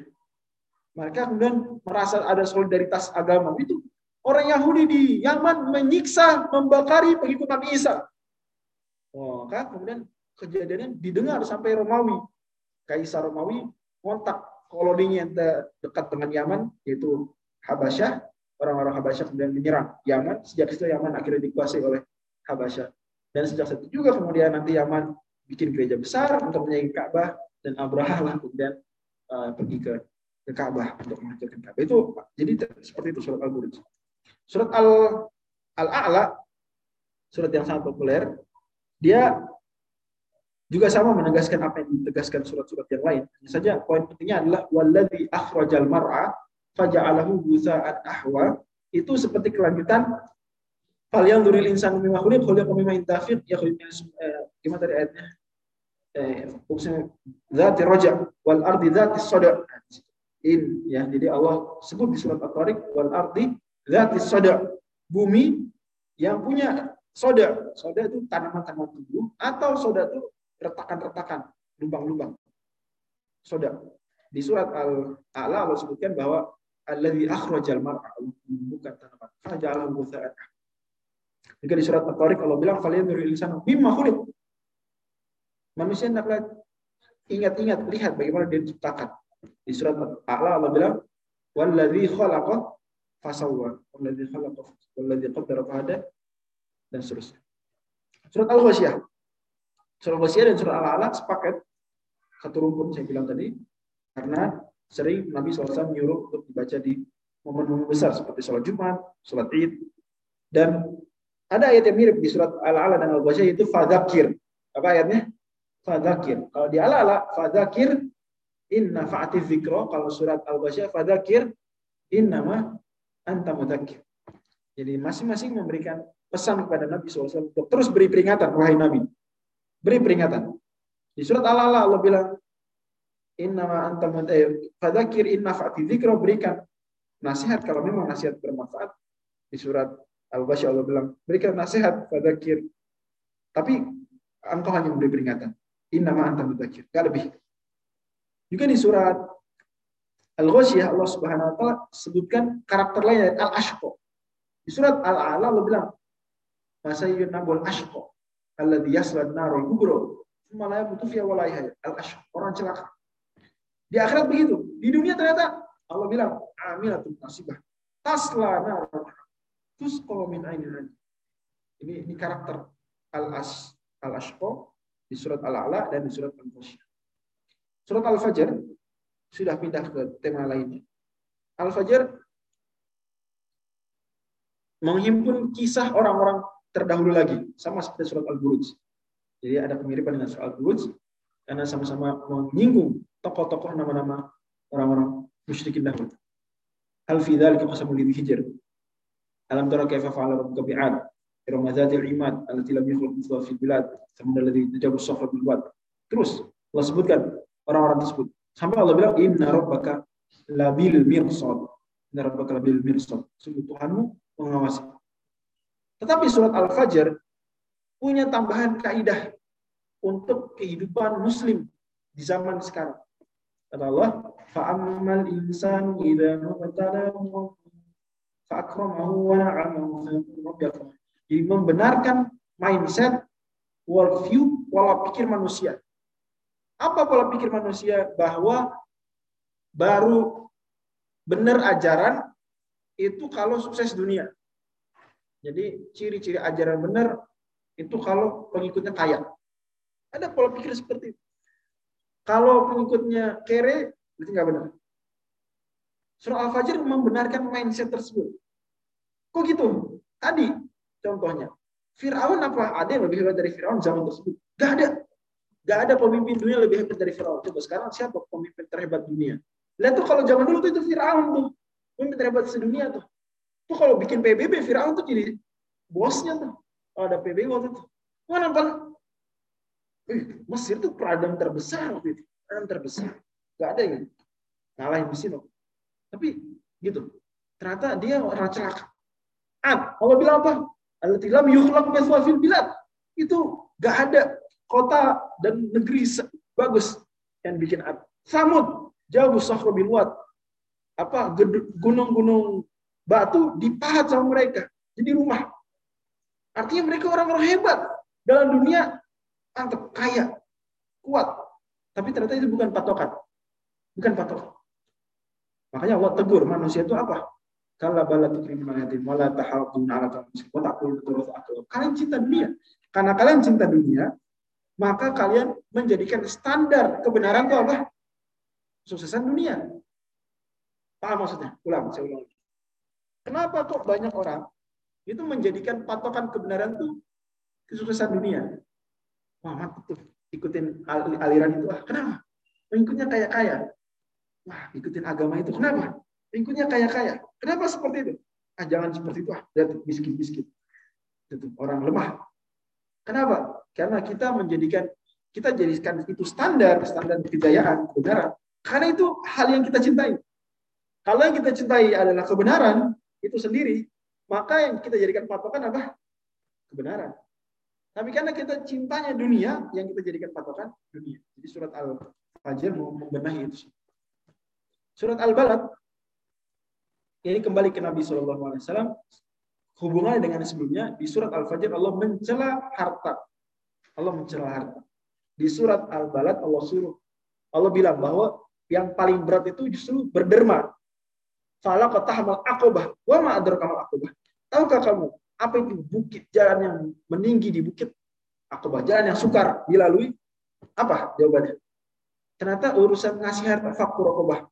Mereka kemudian merasa ada solidaritas agama itu. Orang Yahudi di Yaman menyiksa, membakari pengikut Nabi Isa. Oh, kan kemudian kejadiannya didengar sampai Romawi. Kaisar Romawi kontak koloninya yang dekat dengan Yaman, yaitu Habasyah, orang-orang Habasyah kemudian menyerang Yaman. Sejak itu Yaman akhirnya dikuasai oleh Habasyah. Dan sejak itu juga kemudian nanti Yaman bikin gereja besar untuk menyaingi Ka'bah dan Abraha lah kemudian uh, pergi ke ke Ka'bah untuk menghancurkan Ka'bah. Itu jadi seperti itu surat Al-Buruj. Surat Al Al-A'la surat yang sangat populer, dia juga sama menegaskan apa yang ditegaskan surat-surat yang lain. Hanya saja poin pentingnya adalah waladhi akhrajal mar'a faja'alahu gusa'an ahwa itu seperti kelanjutan Fal yang duril insan mimma khuliq khuliqa mimma intafiq ya khuliq eh, gimana tadi ayatnya? Eh, zati roja wal ardi zati soda in ya jadi Allah sebut di surat At-Tariq wal ardi zati soda bumi yang punya soda soda itu tanaman-tanaman tumbuh atau soda itu retakan-retakan lubang-lubang. Soda di surat Al-A'la Allah sebutkan bahwa alladzi akhrajal mar'a bukan tanaman. Fajalahu ghutha'an jika di surat At-Tariq Allah bilang falyanzuril insanu mimma khuliq. Manusia hendaklah ingat-ingat lihat bagaimana dia diciptakan. Di surat Al-A'la Allah bilang wallazi khalaqa fasawwa wallazi khalaqa wallazi qaddara fahada dan seterusnya. Surat Al-Ghasyiyah. Surat Al-Ghasyiyah dan surat Al-A'la sepakat satu rumpun saya bilang tadi karena sering Nabi SAW menyuruh untuk dibaca di momen-momen besar seperti sholat Jumat, sholat Id, dan ada ayat yang mirip di surat Al-Ala dan Al-Ghasyiyah itu fadzakir. Apa ayatnya? Fadzakir. Kalau di Al-Ala fadzakir inna fa'ati. Kalau surat Al-Ghasyiyah fadzakir innama anta mudzakir. Jadi masing-masing memberikan pesan kepada Nabi SAW untuk terus beri peringatan, wahai Nabi. Beri peringatan. Di surat Al-Ala Allah bilang, Inna anta eh, fadzakir inna fa'ati berikan nasihat kalau memang nasihat bermanfaat di surat Al-Basya Allah bilang, berikan nasihat pada kir. Tapi engkau hanya memberi peringatan. Inna anta mudakir. Gak lebih. Juga di surat Al-Ghasyiyah Allah Subhanahu wa taala sebutkan karakter lain al-ashqa. Di surat Al-A'la Allah bilang, "Masa yunabul ashqa alladhi yasla an-nar kubra thumma la yamutu fiha wa la Al-ashqa, orang celaka. Di akhirat begitu. Di dunia ternyata Allah bilang, "Amilatun nasibah." Tasla nar kalau min ainin ini ini karakter al as al ashqa di surat al a'la dan di surat al ghasyiyah. Surat al fajr sudah pindah ke tema lainnya. Al fajr menghimpun kisah orang-orang terdahulu lagi sama seperti surat al buruj. Jadi ada kemiripan dengan surat al buruj karena sama-sama menyinggung tokoh-tokoh nama-nama orang-orang musyrikin dahulu. Al fi dzalika qasamul hijr Alam tara kaifa fa'ala rabbuka bi'ad al imad allati lam yukhlaq mithluha fil bilad samudra alladhi tajabu safra bil wad. Terus Allah sebutkan orang-orang tersebut. Sampai Allah bilang inna rabbaka labil mirsad. Inna rabbaka labil mirsad. Sungguh Tuhanmu mengawasi. Tetapi surat Al-Fajr punya tambahan kaidah untuk kehidupan muslim di zaman sekarang. Kata Allah, fa'ammal insanu idza mubtalahu jadi membenarkan mindset, worldview, pola pikir manusia. Apa pola pikir manusia? Bahwa baru benar ajaran itu kalau sukses dunia. Jadi ciri-ciri ajaran benar itu kalau pengikutnya kaya. Ada pola pikir seperti itu. Kalau pengikutnya kere, berarti nggak benar. Surah Al-Fajr membenarkan mindset tersebut. Kok gitu? Tadi contohnya. Fir'aun apa? Ada yang lebih hebat dari Fir'aun zaman tersebut? Gak ada. Gak ada pemimpin dunia lebih hebat dari Fir'aun. Coba sekarang siapa pemimpin terhebat dunia? Lihat tuh kalau zaman dulu tuh itu Fir'aun tuh. Pemimpin terhebat sedunia tuh. Tuh kalau bikin PBB, Fir'aun tuh jadi bosnya tuh. Kalau ada PBB waktu itu. Mana nampak? Eh, Mesir tuh peradaban terbesar waktu itu. Peradaban terbesar. Gak ada yang ngalahin Mesir. Tapi gitu. Ternyata dia orang celaka. Ad. Allah bilang apa? Allati lam yukhlaq mithwa fil bilad. Itu gak ada kota dan negeri bagus yang bikin ad. Samud jauh sahra bil Apa gunung-gunung batu dipahat sama mereka. Jadi rumah. Artinya mereka orang-orang hebat dalam dunia mantap, kaya, kuat. Tapi ternyata itu bukan patokan. Bukan patokan. Makanya Allah tegur manusia itu apa? Kala bala tukrimun yatim wala tahadun ala. Kalian cinta dunia. Karena kalian cinta dunia, maka kalian menjadikan standar kebenaran itu apa? Suksesan dunia. Paham maksudnya? Ulang, saya ulang. Kenapa kok banyak orang itu menjadikan patokan kebenaran tuh kesuksesan dunia? Wah, mantap. Ikutin aliran itu. Ah, kenapa? Pengikutnya kaya-kaya. Wah, ikutin agama itu. Kenapa? Pengikutnya kaya-kaya. Kenapa seperti itu? Ah, jangan seperti itu. Ah, lihat miskin-miskin. Itu orang lemah. Kenapa? Karena kita menjadikan kita jadikan itu standar, standar kejayaan, kebenaran. Karena itu hal yang kita cintai. Kalau yang kita cintai adalah kebenaran itu sendiri, maka yang kita jadikan patokan apa? Kebenaran. Tapi karena kita cintanya dunia, yang kita jadikan patokan dunia. Jadi surat Al-Fajr mau membenahi itu. Surat Al-Balad ini kembali ke Nabi Shallallahu Alaihi Wasallam. Hubungannya dengan sebelumnya di surat Al-Fajr Allah mencela harta. Allah mencela harta. Di surat Al-Balad Allah suruh Allah bilang bahwa yang paling berat itu justru berderma. Fala qatahmal aqobah. Wa ma kamal aqobah. Tahukah kamu apa itu bukit jalan yang meninggi di bukit Aqobah, jalan yang sukar dilalui? Apa jawabannya? Ternyata urusan ngasih harta faktur Aqobah.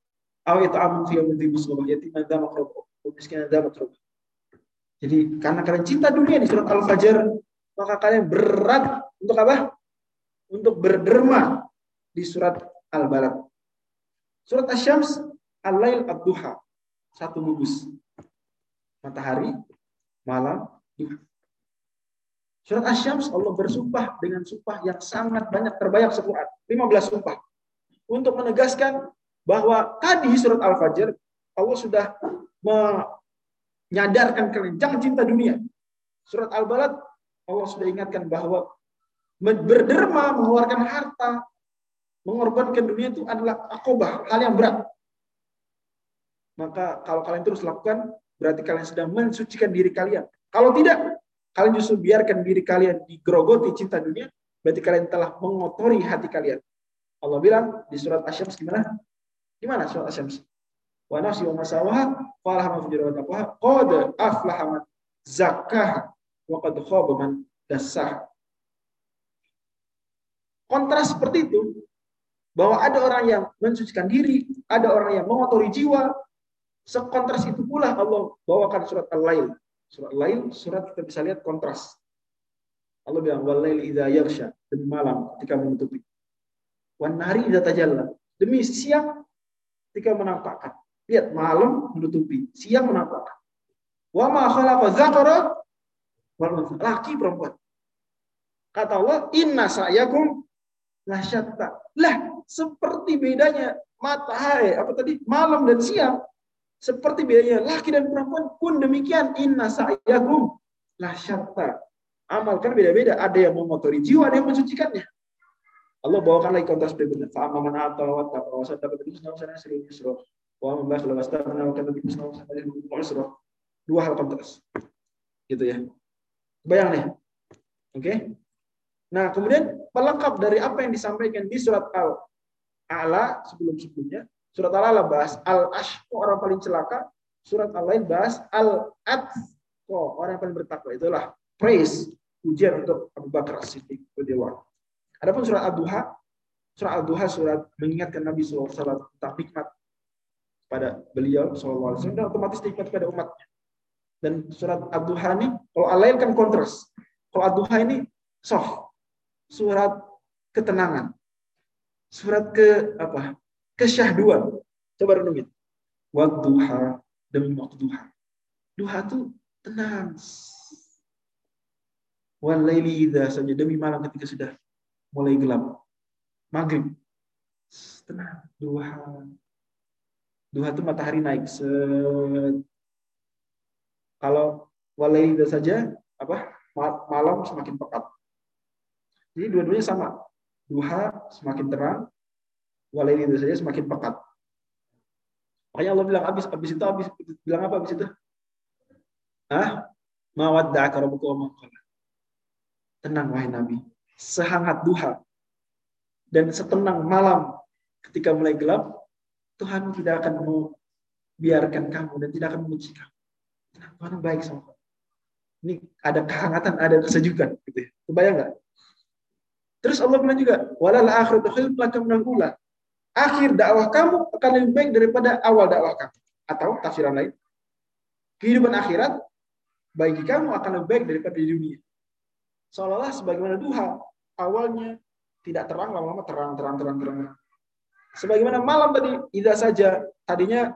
Aw itu amun fi muslimah yatiman dha maqrab miskin matrub. Jadi karena kalian cinta dunia di surat Al-Fajr, maka kalian berat untuk apa? Untuk berderma di surat Al-Balad. Surat Asy-Syams, Al-Lail Ad-Duha satu gugus. Matahari, malam, duha. Surat Asy-Syams Allah bersumpah dengan sumpah yang sangat banyak terbanyak sequran. 15 sumpah. Untuk menegaskan bahwa tadi surat Al-Fajr Allah sudah menyadarkan kalian jangan cinta dunia. Surat Al-Balad Allah sudah ingatkan bahwa berderma, mengeluarkan harta, mengorbankan dunia itu adalah akobah, hal yang berat. Maka kalau kalian terus lakukan, berarti kalian sedang mensucikan diri kalian. Kalau tidak, kalian justru biarkan diri kalian digerogoti cinta dunia, berarti kalian telah mengotori hati kalian. Allah bilang di surat Asy-Syams gimana? Gimana surat Asy-Syams? Wa nafsi wa masawaha ma wa qad. Kontras seperti itu bahwa ada orang yang mensucikan diri, ada orang yang mengotori jiwa, Sekontras itu pula Allah bawakan surat Al-Lail. Surat Al-Lail, surat kita bisa lihat kontras. Allah bilang, Wal-lail idha yarsha. Demi malam ketika menutupi. Wan nari idha tajalla. Demi siang ketika menampakkan. Lihat, malam menutupi. Siang menampakkan. Wa ma khalaqa zakara laki perempuan. Kata Allah, inna sa'yakum syatta. Lah, seperti bedanya matahari, apa tadi, malam dan siang. Seperti bedanya laki dan perempuan pun demikian. Inna sa'yakum la syatta. Amal kan beda-beda. Ada yang memotori jiwa, ada yang mensucikannya. Allah bawakan lagi kontras berikutnya. Fa'amma man ata wa taqa wa saddaqa bil husna wa. Wa bakhla wa astaghna wa wa sanasiru yusra. Dua hal kontras. Gitu ya. Bayang nih. Oke. Okay? Nah, kemudian pelengkap dari apa yang disampaikan di surat Al-A'la sebelum-sebelumnya Surat Al-Alaq bahas al-ashqa orang paling celaka. Surat Al-Lain bahas al-atqa orang yang paling bertakwa. Itulah praise ujian untuk Abu Bakar As-Siddiq radhiyallahu Adapun surat Ad-Duha, surat Ad-Duha surat mengingatkan Nabi SAW tentang nikmat pada beliau SAW dan otomatis nikmat pada umatnya. Dan surat Ad-Duha ini, kalau Al-Lain kan kontras. Kalau Ad-Duha ini soft. Surat ketenangan. Surat ke apa? kesyahduan. Coba renungin. Wadduha demi waktu duha. Duha itu tenang. Walaili idha saja demi malam ketika sudah mulai gelap. Maghrib. Tenang. Duha. Duha itu matahari naik. Set. Kalau idha saja, apa? Malam semakin pekat. Jadi dua-duanya sama. Duha semakin terang, walaili itu saja semakin pekat. Makanya Allah bilang habis habis itu habis bilang apa habis itu? Ah, mawadda'aka rabbuka wa. Tenang wahai Nabi, sehangat duha dan setenang malam ketika mulai gelap, Tuhan tidak akan membiarkan kamu dan tidak akan membenci kamu. Tuhan baik sama kamu. Ini ada kehangatan, ada kesejukan gitu ya. Kebayang nggak? Terus Allah bilang juga, walal akhiratu khairun akhir dakwah kamu akan lebih baik daripada awal dakwah kamu. Atau tafsiran lain, kehidupan akhirat bagi kamu akan lebih baik daripada di dunia. Seolah-olah sebagaimana duha, awalnya tidak terang, lama-lama terang, terang, terang, terang. Sebagaimana malam tadi, tidak saja tadinya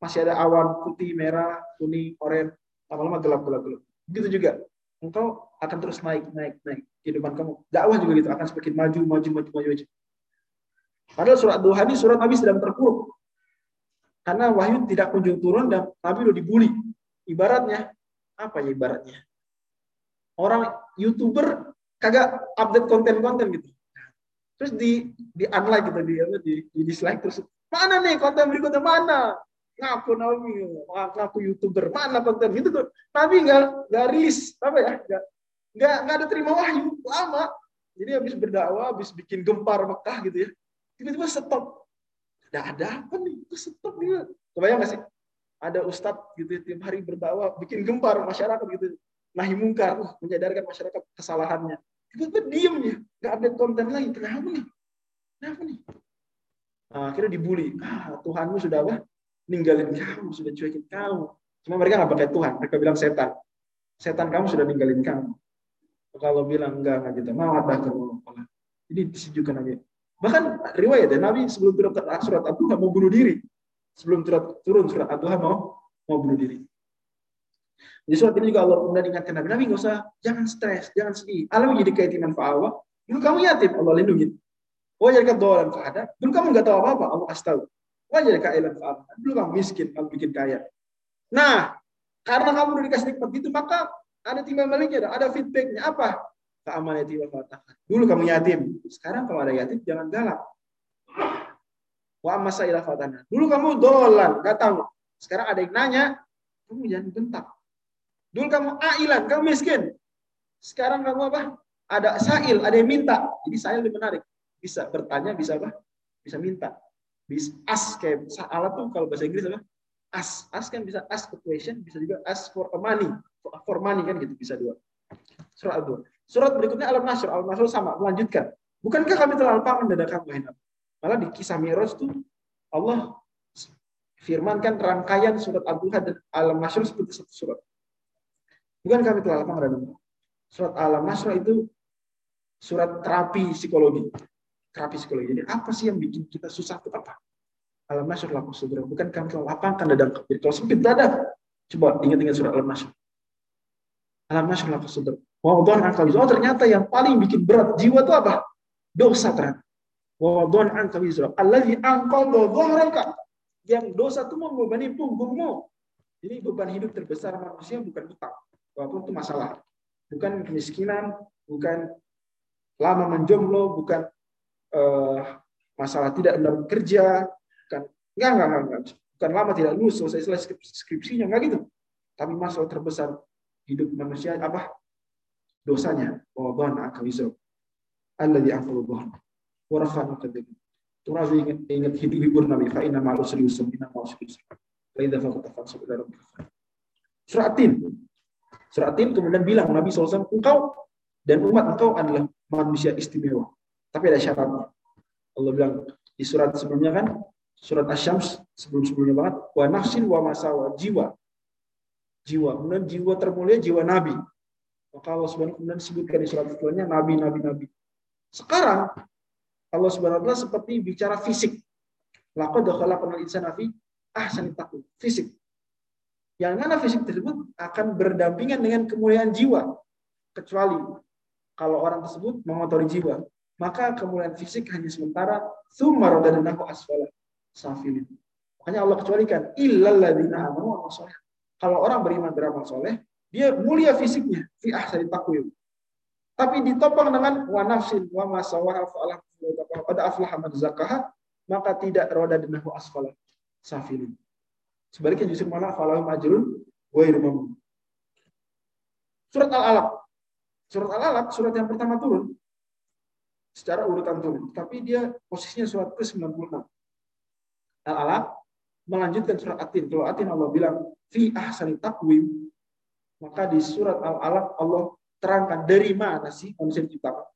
masih ada awan putih, merah, kuning, oranye, lama-lama gelap, gelap, gelap. Begitu juga, engkau akan terus naik, naik, naik. Kehidupan kamu, dakwah juga gitu, akan semakin maju, maju, maju, maju, maju. Padahal surat duha ini surat Nabi sedang terpuruk. Karena wahyu tidak kunjung turun dan Nabi udah dibully. Ibaratnya, apa ya ibaratnya? Orang YouTuber kagak update konten-konten gitu. Terus di di unlike gitu di di, di dislike terus mana nih konten berikutnya mana? Ngaku Nabi, ngaku YouTuber, mana konten gitu tuh. Nabi nggak nggak rilis apa ya? Nggak nggak nggak ada terima wahyu lama. Jadi habis berdakwah, habis bikin gempar Mekah gitu ya. Tiba-tiba stop. Ada ada apa nih? Itu stop dia. Kebayang nggak sih? Ada ustadz gitu tiap hari berdakwah, bikin gempar masyarakat gitu. Nahi mungkar, menyadarkan masyarakat kesalahannya. Tiba-tiba diem ya, nggak update konten lagi. Kenapa nih? Kenapa nih? Nah, akhirnya dibully. Ah, Tuhanmu sudah apa? Ninggalin kamu, sudah cuekin kamu. Cuma mereka nggak pakai Tuhan, mereka bilang setan. Setan kamu sudah ninggalin kamu. Kalau bilang enggak, enggak gitu. Mau ada. Jadi disejukkan aja. Bahkan riwayat ya, Nabi sebelum turun surat Ad-Duha mau bunuh diri. Sebelum turun surat Ad-Duha mau mau bunuh diri. Di surat ini juga Allah kemudian ingatkan Nabi, Nabi nggak usah, jangan stres, jangan sedih. Alam jadi keyakinan fa'awa. Dulu kamu yatim, Allah lindungi. Wajar kau dolan ada. Dulu kamu nggak tahu apa-apa, Allah kasih tahu. Wajar kailan fa'awa. Dulu kamu miskin, kamu bikin kaya. Nah, karena kamu udah dikasih nikmat itu, maka ada timbal baliknya, ada feedbacknya. Apa? Keaman yatim Dulu kamu yatim. Sekarang kalau ada yatim, jangan galak. Wa masa. Dulu kamu dolan, nggak tahu. Sekarang ada yang nanya, kamu jangan bentak. Dulu kamu ailan, kamu miskin. Sekarang kamu apa? Ada sail, ada yang minta. Jadi sail lebih menarik. Bisa bertanya, bisa apa? Bisa minta. Bisa ask kayak alat tuh kalau bahasa Inggris apa? Ask. Ask kan bisa ask for question, bisa juga ask for money. For money kan gitu, bisa dua. Surat dua. Surat berikutnya Alam Nasr. Alam Nasr sama, melanjutkan. Bukankah kami telah lapangan dada kamu, Malah di kisah Mi'raj itu Allah firmankan rangkaian surat Al-Duha dan Alam Nasr seperti satu surat. Bukan kami telah lapang dan Surat Alam Nasra itu surat terapi psikologi. Terapi psikologi. Jadi apa sih yang bikin kita susah itu apa? Alam Nasr laku saudara. Bukan kami telah lapangkan dadang Jadi kalau sempit dada, coba ingat-ingat surat Alam Nasr. Alam Nasr laku saudara. Wadon angkal Oh ternyata yang paling bikin berat jiwa itu apa? Dosa ternyata. Wadon angkal Allah Alladhi angkal dhahraka. Yang dosa itu membebani punggungmu. Jadi beban hidup terbesar manusia bukan utang walaupun itu masalah. Bukan kemiskinan, bukan lama menjomblo, bukan uh, masalah tidak dalam kerja, bukan enggak, enggak, enggak, enggak. bukan lama tidak lulus selesai selesai skripsinya enggak gitu. Tapi masalah terbesar hidup manusia apa? Dosanya. Wadhan akawizo. Di dhahn. Warafan kadhib. Turazi ingat, ingat hidup hibur Nabi. Fa inna ma'al yusuf. Inna ma'al usri yusuf. Fa. Suratin. Surat Tin kemudian bilang Nabi SAW, engkau dan umat engkau adalah manusia istimewa. Tapi ada syaratnya. Allah bilang di surat sebelumnya kan, surat Asyams sebelum-sebelumnya banget, wa nafsin wa masawa, jiwa. Jiwa. Kemudian jiwa termulia, jiwa Nabi. Maka Allah SWT kemudian disebutkan di surat setelahnya, Nabi, Nabi, Nabi. Sekarang, Allah SWT seperti bicara fisik. Laqad khalaqnal insana fi ahsani. Fisik. Yang mana fisik tersebut akan berdampingan dengan kemuliaan jiwa. Kecuali kalau orang tersebut mengotori jiwa. Maka kemuliaan fisik hanya sementara. Thumma radadnahu asfala safilin. Makanya Allah kecualikan. Illalladzina amanu wa soleh. Kalau orang beriman beramal soleh, dia mulia fisiknya. Fi ahsani takwim. Tapi ditopang dengan wa nafsin wa masawaha fa'alah pada aflaha man zakaha maka tidak roda denahu asfala safilin. Sebaliknya justru malah falahu majrun wa mamnun. Surat Al-Alaq. Surat Al-Alaq surat yang pertama turun secara urutan turun, tapi dia posisinya surat ke-96. Al-Alaq melanjutkan surat Atin. Kalau Atin Allah bilang fi ahsani taqwim, maka di surat Al-Alaq Allah terangkan dari mana sih manusia diciptakan.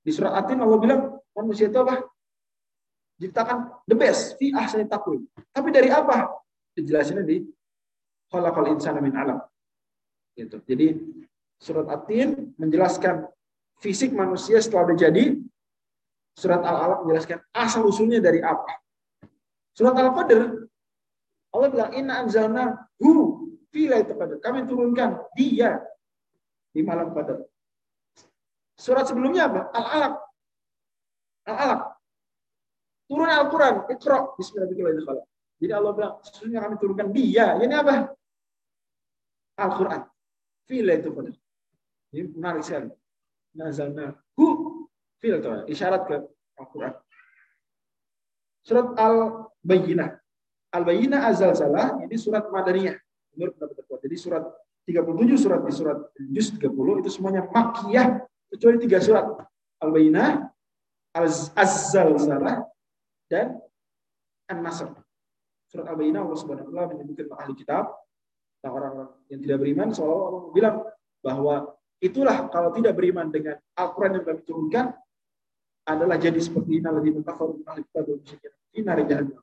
Di surat Atin Allah bilang manusia itu apa? Diciptakan the best fi ahsani taqwim. Tapi dari apa? Dijelasinnya di khalaqal insana min alam. Gitu. Jadi surat At-Tin menjelaskan fisik manusia setelah udah jadi. Surat Al-Alaq menjelaskan asal usulnya dari apa. Surat Al-Qadr Allah bilang inna anzalna hu fi qadar. Kami turunkan dia di malam qadar. Surat sebelumnya apa? Al-Alaq. Al-Alaq. Turun Al-Quran. Iqra. Bismillahirrahmanirrahim. Jadi Allah bilang, sesungguhnya kami turunkan dia. Ini apa? Al-Quran. Fila itu pada. Ini menarik sekali. Nazalna hu fil itu. Isyarat ke Al-Quran. Surat Al-Bayyinah. Al-Bayyinah azal salah ini surat Madaniyah. Menurut pendapat kuat. Jadi surat 37 surat di surat juz 30 itu semuanya makiyah kecuali tiga surat. Al-Bayyinah, Az-Zal salah dan An-Nasr. Surat Al-Bayyinah Allah Subhanahu wa taala menyebutkan ahli kitab tentang orang-orang yang tidak beriman seolah Allah bilang bahwa itulah kalau tidak beriman dengan Al-Qur'an yang kami turunkan adalah jadi seperti innalladzina kafaru ahli kitab wal musyrikin fi nar jahannam.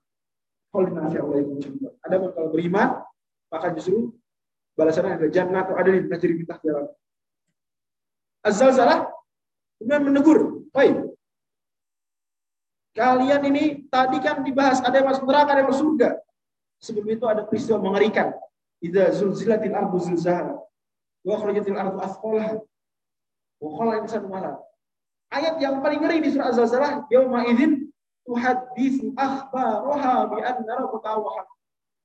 Ada kalau beriman maka justru balasannya adalah jannah atau ada di tajri min tahtiha Az-zalzalah kemudian menegur, baik. Kalian ini tadi kan dibahas ada yang masuk neraka, ada yang masuk surga. Sebelum itu ada peristiwa mengerikan. Idza zulzilatil ardu zilzaha wa akhrajatil ardu athqalaha wa qala insanu ma Ayat yang paling ngeri di surah Az-Zalzalah, yauma idzin tuhaddisu akhbaraha bi anna rabbaka.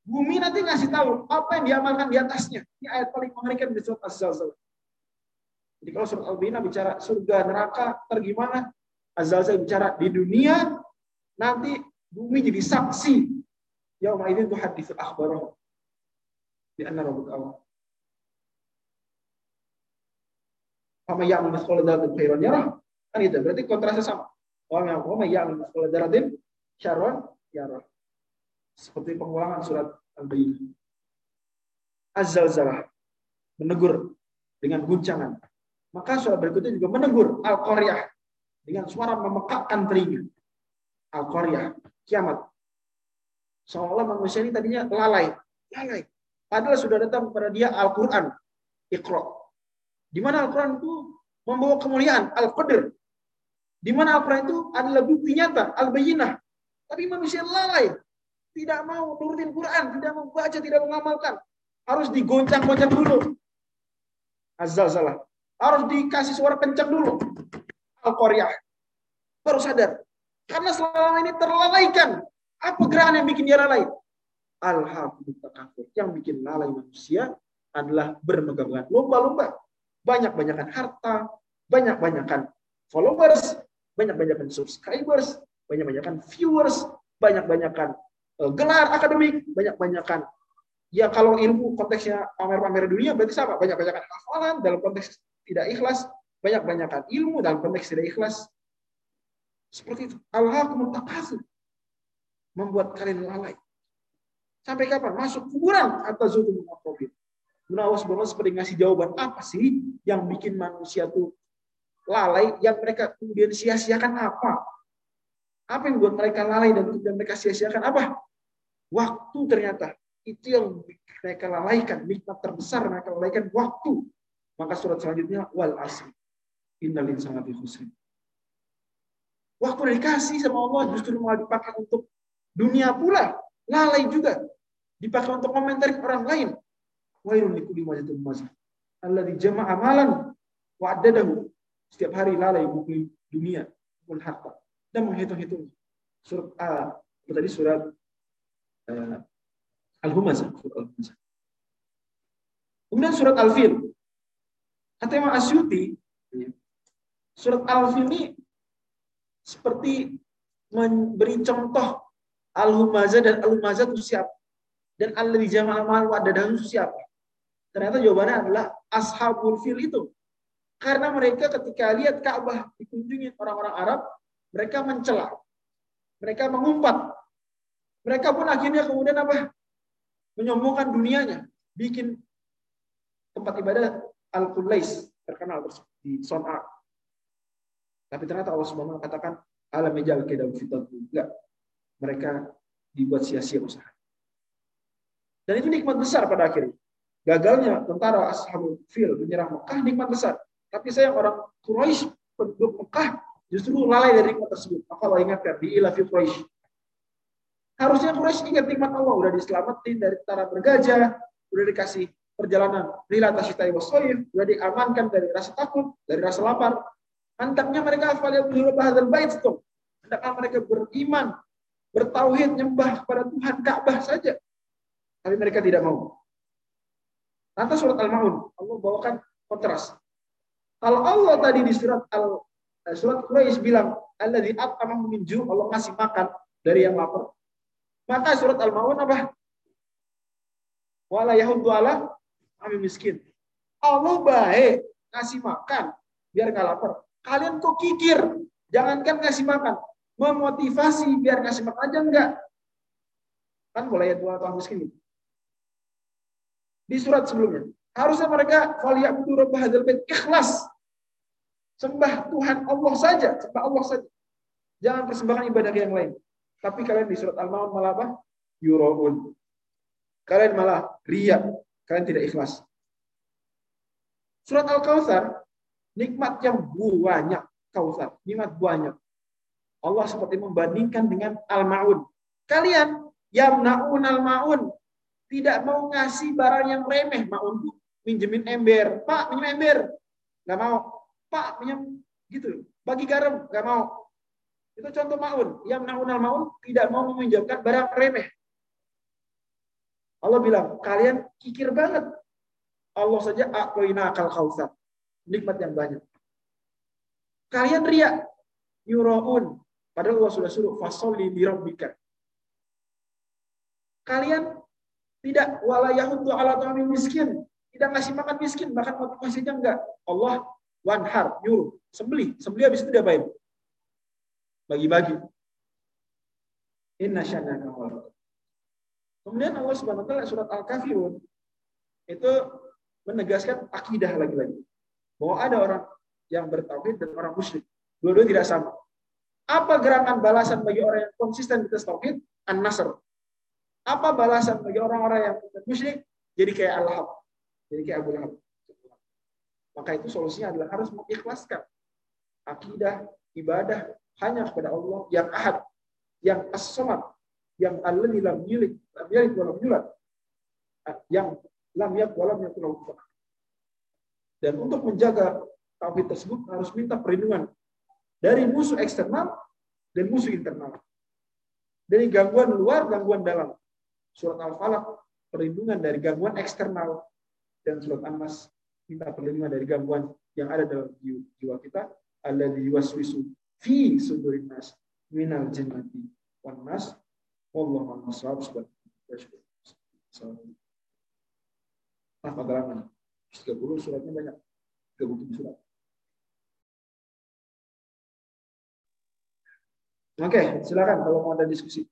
Bumi nanti ngasih tahu apa yang diamalkan di atasnya. Ini ayat paling mengerikan di surat Az-Zalzalah. Jadi kalau surat Al-Bina bicara surga, neraka, tergimana? Az-Zalzalah bicara di dunia, nanti bumi jadi saksi. Yauma idzin tuhaddisu akhbaraha di anna rabbuka awal. Fama ya'mal mithqala dzarratin khairan yarah. Kan itu berarti kontrasnya sama. Wa ma ya'mal mithqala dzarratin syarran yarah. Seperti pengulangan surat Al-Bayyinah. Az-zalzalah menegur dengan guncangan. Maka surat berikutnya juga menegur Al-Qaryah dengan suara memekakkan telinga. Al-Qaryah, kiamat. Seolah manusia ini tadinya lalai. Lalai. Padahal sudah datang kepada dia Al-Quran. Iqra. Di mana Al-Quran itu membawa kemuliaan. Al-Qadr. Di mana Al-Quran itu adalah bukti nyata. Al-Bayyinah. Tapi manusia lalai. Tidak mau nurutin Quran. Tidak mau baca, tidak mengamalkan. Harus digoncang-goncang dulu. Azal salah. Harus dikasih suara kencang dulu. Al-Qaryah. Baru sadar. Karena selama ini terlalaikan. Apa gerakan yang bikin dia lalai? al takafur. Yang bikin lalai manusia adalah bermegah lomba-lomba. Banyak-banyakan harta, banyak-banyakan followers, banyak-banyakan subscribers, banyak-banyakan viewers, banyak-banyakan uh, gelar akademik, banyak-banyakan ya kalau ilmu konteksnya pamer-pamer dunia berarti sama, banyak-banyakan hafalan dalam konteks tidak ikhlas, banyak-banyakan ilmu dalam konteks tidak ikhlas. Seperti itu. Al-hakumut membuat kalian lalai. Sampai kapan? Masuk kuburan atau zulum COVID. Menawa sebenarnya seperti ngasih jawaban apa sih yang bikin manusia tuh lalai, yang mereka kemudian sia-siakan apa? Apa yang buat mereka lalai dan kemudian mereka sia-siakan apa? Waktu ternyata itu yang mereka lalaikan, nikmat terbesar mereka lalaikan waktu. Maka surat selanjutnya wal asri. Innal insana fi khusr. Waktu dikasih sama Allah justru malah dipakai untuk dunia pula lalai juga dipakai untuk komentari orang lain. Wairun likuli majatul mazid. Allah di jamaah amalan wa adadahu. Setiap hari lalai buku dunia, pun harta dan menghitung-hitung. Surat A, tadi surat uh, surat Al-Humazah. Kemudian surat Al-Fil. Kata Imam Asyuti, surat Al-Fil ini seperti memberi contoh Al-Humazah dan Al-Humazah itu siapa? Dan al jamaah mal wadadahu itu siapa? Ternyata jawabannya adalah Ashabul Fil itu. Karena mereka ketika lihat Ka'bah dikunjungi orang-orang Arab, mereka mencela. Mereka mengumpat. Mereka pun akhirnya kemudian apa? Menyombongkan dunianya. Bikin tempat ibadah Al-Qulais terkenal di Son'a. Tapi ternyata Allah wa katakan alam ejal kedam fitat enggak mereka dibuat sia-sia usaha. Dan itu nikmat besar pada akhirnya. Gagalnya tentara Ashabul Fil menyerang Mekah nikmat besar. Tapi saya orang Quraisy penduduk Mekah justru lalai dari nikmat tersebut. Maka Allah ingatkan di ilafi Quraisy. Harusnya Quraisy ingat nikmat Allah udah diselamatin dari tentara bergajah, udah dikasih perjalanan rila tasyitai wasoyif, udah diamankan dari rasa takut, dari rasa lapar. Hendaknya mereka yang bahadzal bait stop. Hendaknya mereka beriman, bertauhid, nyembah kepada Tuhan Ka'bah saja. Tapi mereka tidak mau. Nanti surat Al-Maun, Allah bawakan kontras. Kalau Allah tadi di surat Al eh, surat Quraisy bilang Allah di at'amahum min Allah ngasih makan dari yang lapar. Maka surat Al-Maun apa? Wala yahuddu ala miskin. Allah baik ngasih makan biar nggak lapar. Kalian kok kikir? Jangankan ngasih makan, memotivasi biar ngasih makan aja enggak. Kan boleh ya dua orang miskin di surat sebelumnya. Harusnya mereka falyabudu rabb hadzal bait ikhlas. Sembah Tuhan Allah saja, sembah Allah saja. Jangan persembahkan ibadah yang lain. Tapi kalian di surat Al-Maun malah apa? Yuraun. Kalian malah riya. Kalian tidak ikhlas. Surat Al-Kautsar nikmat yang banyak kautsar, nikmat banyak. Allah seperti membandingkan dengan Al-Maun. Kalian yamnaun al-maun. Tidak mau ngasih barang yang remeh. Mau untuk minjemin ember. Pak minjem ember. Nggak mau. Pak minjem gitu. Bagi garam. Nggak mau. Itu contoh maun. Yang naun al maun tidak mau meminjamkan barang remeh. Allah bilang kalian kikir banget. Allah saja akoina akal kausar nikmat yang banyak kalian ria yuraun padahal Allah sudah suruh fasoli li kalian tidak wala yahudu ala ta'amin miskin. Tidak ngasih makan miskin, bahkan motivasinya enggak. Allah wanhar, nyuruh, sembeli, sembeli habis itu dia baik. Bagi-bagi. Inna syanaka Kemudian Allah Subhanahu wa taala surat Al-Kafirun itu menegaskan akidah lagi-lagi. Bahwa ada orang yang bertauhid dan orang musyrik. Dua-dua tidak sama. Apa gerangan balasan bagi orang yang konsisten di atas tauhid? An-Nasr, apa balasan bagi orang-orang yang musyrik? Jadi kayak Allah, jadi kayak Abu Lahab. Maka itu solusinya adalah harus mengikhlaskan akidah, ibadah hanya kepada Allah yang ahad, yang as-samad, yang Allah lam yulid, lam yalid wa lam yulad, yang lam wa lam yakul Dan untuk menjaga tauhid tersebut harus minta perlindungan dari musuh eksternal dan musuh internal. Dari gangguan luar, gangguan dalam. Surat Al-Falaq perlindungan dari gangguan eksternal. Dan surat An-Nas minta perlindungan dari gangguan yang ada dalam jiwa kita. Alladzi yuwaswisu fi sudurin nas minal jannati wan nas. Wallahu a'lam Nah, pengalaman 30 suratnya banyak. 37 surat. Oke, silakan kalau mau ada diskusi.